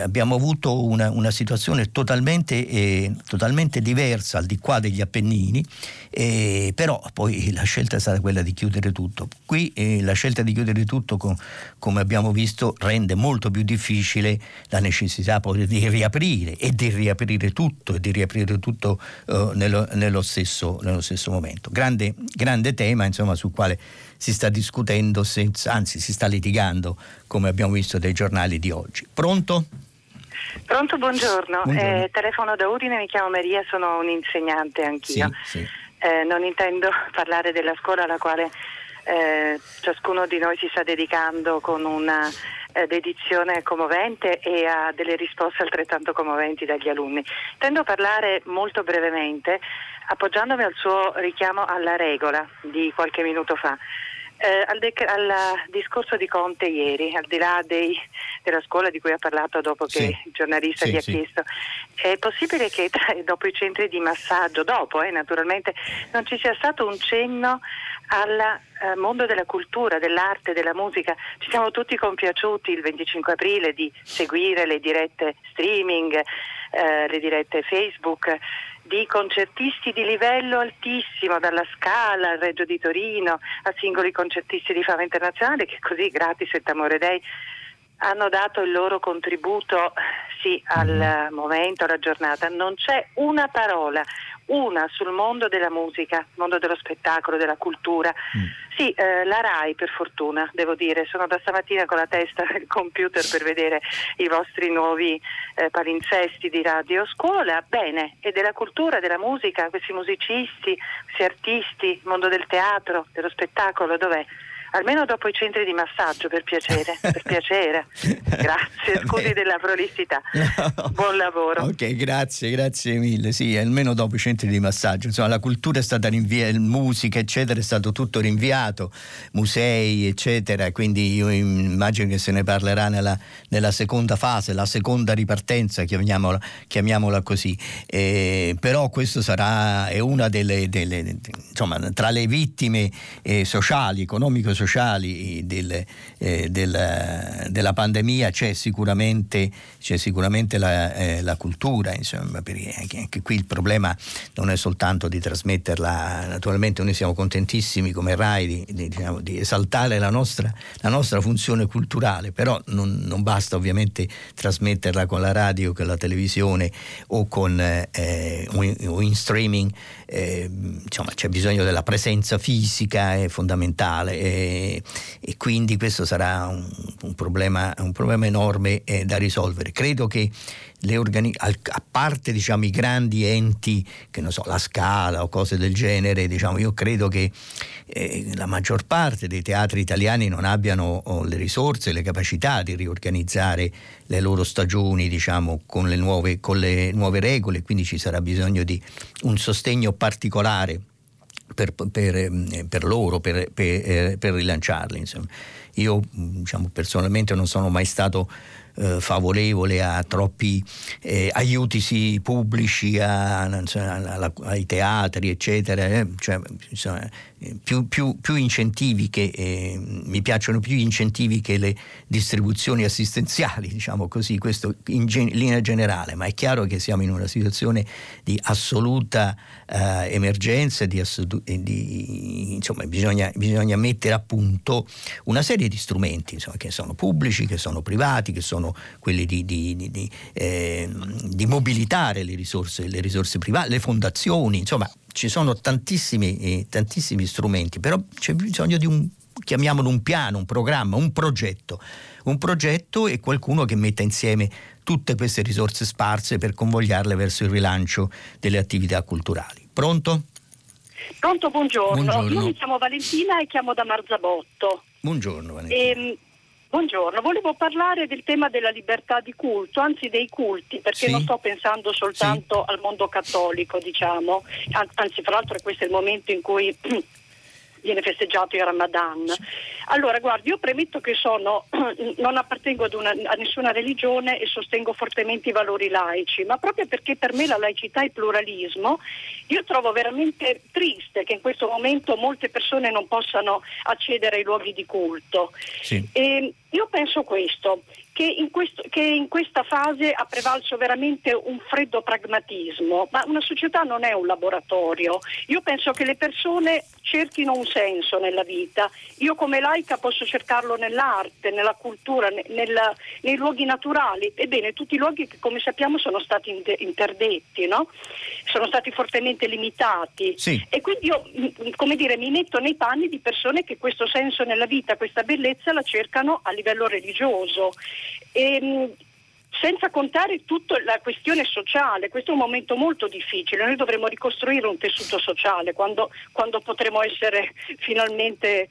abbiamo avuto una, una situazione totalmente, eh, totalmente, diversa al di qua degli Appennini, eh, però poi la scelta è stata quella di chiudere tutto. Qui eh, la scelta di chiudere tutto, com, come abbiamo visto, rende molto più difficile la necessità poi di riaprire e di riaprire tutto e di riaprire tutto eh, nello, nello, stesso, nello, stesso, momento. Grande, grande tema insomma, sul quale si sta discutendo, senza, anzi si sta litigando, come abbiamo visto dai giornali di oggi. Pronto? Pronto, buongiorno. buongiorno. Eh, telefono da Udine, mi chiamo Maria, sono un'insegnante anch'io. Sì, sì. Eh, non intendo parlare della scuola alla quale eh, ciascuno di noi si sta dedicando con una eh, dedizione commovente e a delle risposte altrettanto commoventi dagli alunni. Intendo parlare molto brevemente appoggiandomi al suo richiamo alla regola di qualche minuto fa. Eh, al, dec- al, discorso di Conte ieri, al di là dei, della scuola di cui ha parlato dopo che sì. il giornalista sì, gli ha sì. chiesto, è possibile che tra, dopo i centri di massaggio, dopo eh, naturalmente, non ci sia stato un cenno al eh, mondo della cultura, dell'arte, della musica? Ci siamo tutti compiaciuti il 25 aprile di seguire le dirette streaming, eh, le dirette Facebook di concertisti di livello altissimo, dalla Scala al Reggio di Torino a singoli concertisti di fama internazionale che così gratis et amore dei hanno dato il loro contributo sì, al mm-hmm. momento, alla giornata. Non c'è una parola, una sul mondo della musica, mondo dello spettacolo, della cultura. Mm. Sì, eh, la RAI per fortuna, devo dire, sono da stamattina con la testa nel computer per vedere i vostri nuovi eh, palinsesti di radio scuola. Bene, e della cultura, della musica, questi musicisti, questi artisti, mondo del teatro, dello spettacolo, dov'è? Almeno dopo i centri di massaggio per piacere, per piacere. Grazie, scusi della prolissità. No. Buon lavoro. Ok, grazie, grazie mille. Sì, almeno dopo i centri di massaggio. Insomma, la cultura è stata rinviata, musica, eccetera, è stato tutto rinviato, musei, eccetera. Quindi io immagino che se ne parlerà nella, nella seconda fase, la seconda ripartenza, chiamiamola, chiamiamola così. Eh, però questo sarà è una delle, delle insomma, tra le vittime eh, sociali, economico-sociali sociali del, eh, del, della pandemia c'è sicuramente, c'è sicuramente la, eh, la, cultura, insomma, anche, anche, qui il problema non è soltanto di trasmetterla, naturalmente noi siamo contentissimi come RAI di, di, diciamo, di esaltare la nostra, la nostra, funzione culturale, però non, non, basta ovviamente trasmetterla con la radio, con la televisione o, con, eh, o, in, o in streaming, eh, insomma c'è bisogno della presenza fisica, è fondamentale e, quindi questo sarà un, un, problema, un problema, enorme eh, da risolvere. Credo che organi- a parte diciamo, i grandi enti, che non so, la Scala o cose del genere, diciamo, io credo che eh, la maggior parte dei teatri italiani non abbiano oh, le risorse, le capacità di riorganizzare le loro stagioni diciamo, con, le nuove, con le nuove regole, quindi ci sarà bisogno di un sostegno particolare per, per, eh, per loro, per, per, per rilanciarli. Insomma. Io diciamo, personalmente non sono mai stato eh, favorevole a troppi eh, aiuti pubblici a, a, ai teatri, eccetera. Eh, cioè, insomma, più, più, più, incentivi che eh, mi piacciono più gli incentivi che le distribuzioni assistenziali, diciamo così, questo in gen- linea generale, ma è chiaro che siamo in una situazione di assoluta eh, emergenza, di assolu- di, insomma, bisogna, bisogna, mettere a punto una serie di strumenti insomma, che sono pubblici, che sono privati, che sono quelli di, di, eh, mobilitare le risorse, le risorse private, le fondazioni, insomma ci sono tantissimi, eh, tantissimi strumenti, però c'è bisogno di un, chiamiamolo un piano, un programma, un progetto. Un progetto e qualcuno che metta insieme tutte queste risorse sparse per convogliarle verso il rilancio delle attività culturali. Pronto? Pronto, buongiorno. buongiorno. Io mi chiamo Valentina e chiamo da Marzabotto. Buongiorno Valentina. E, ehm, Buongiorno, volevo parlare del tema della libertà di culto, anzi dei culti, perché sì. non sto pensando soltanto sì. al mondo cattolico, diciamo, anzi fra l'altro questo è il momento in cui viene festeggiato il Ramadan. Allora, guardi, io premetto che sono, non appartengo ad una, a nessuna religione e sostengo fortemente i valori laici, ma proprio perché per me la laicità è pluralismo, io trovo veramente triste che in questo momento molte persone non possano accedere ai luoghi di culto. Sì. E io penso questo, che in, questo, che in, questa fase ha prevalso veramente un freddo pragmatismo, ma una società non è un laboratorio. Io penso che le persone cerchino un senso nella vita. Io come laica posso cercarlo nell'arte, nella cultura, nella, nei luoghi naturali. Ebbene, tutti i luoghi che come sappiamo sono stati interdetti, no? sono stati fortemente limitati. Sì. E quindi io come dire, mi metto nei panni di persone che questo senso nella vita, questa bellezza la cercano a livello religioso. E, ehm, senza contare tutta la questione sociale, questo è un momento molto difficile, noi dovremo ricostruire un tessuto sociale quando, quando potremo essere finalmente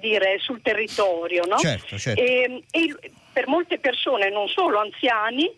dire, sul territorio. No? Certo, certo. E, e per molte persone, non solo anziani,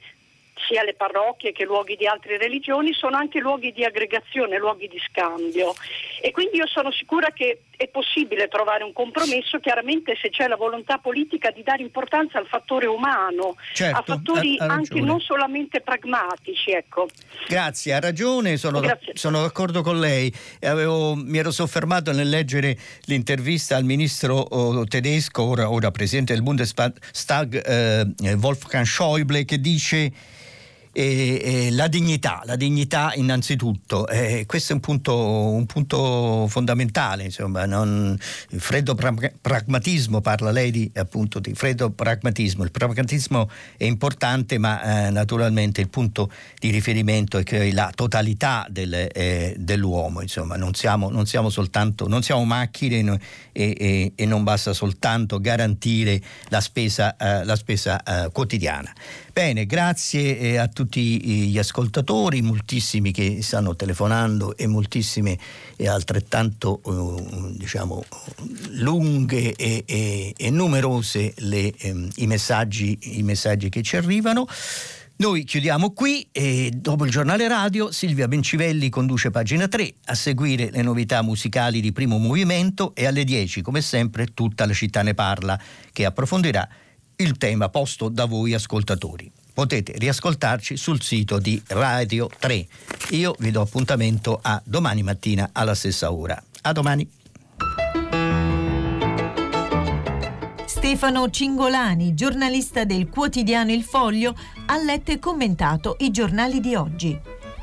sia le parrocchie che luoghi di altre religioni sono anche luoghi di aggregazione, luoghi di scambio e quindi io sono sicura che è possibile trovare un compromesso, chiaramente se c'è la volontà politica di dare importanza al fattore umano, certo, a fattori ha, ha anche non solamente pragmatici. Ecco. Grazie, ha ragione, sono, Grazie. sono d'accordo con lei. Avevo, mi ero soffermato nel leggere l'intervista al ministro oh, tedesco, ora, ora, presidente del Bundestag, eh, Wolfgang Schäuble, che dice e, e la dignità, la dignità innanzitutto, eh, questo è un punto, un punto fondamentale, insomma, non, il freddo pra- pragmatismo, parla lei di, appunto di freddo pragmatismo, il pragmatismo è importante ma eh, naturalmente il punto di riferimento è che la totalità del, eh, dell'uomo, insomma, non siamo, non siamo, soltanto, non siamo macchine no, e, e, e, non basta soltanto garantire la spesa, eh, la spesa eh, quotidiana. Bene, grazie eh, a tutti gli ascoltatori, moltissimi che stanno telefonando e moltissime e altrettanto eh, diciamo, lunghe e, e, e numerose le, eh, i, messaggi, i messaggi che ci arrivano. Noi chiudiamo qui e dopo il giornale radio Silvia Bencivelli conduce pagina 3 a seguire le novità musicali di primo movimento e alle 10 come sempre tutta la città ne parla che approfondirà il tema posto da voi ascoltatori. Potete riascoltarci sul sito di Radio 3. Io vi do appuntamento a domani mattina alla stessa ora. A domani. Stefano Cingolani, giornalista del quotidiano Il Foglio, ha letto e commentato i giornali di oggi.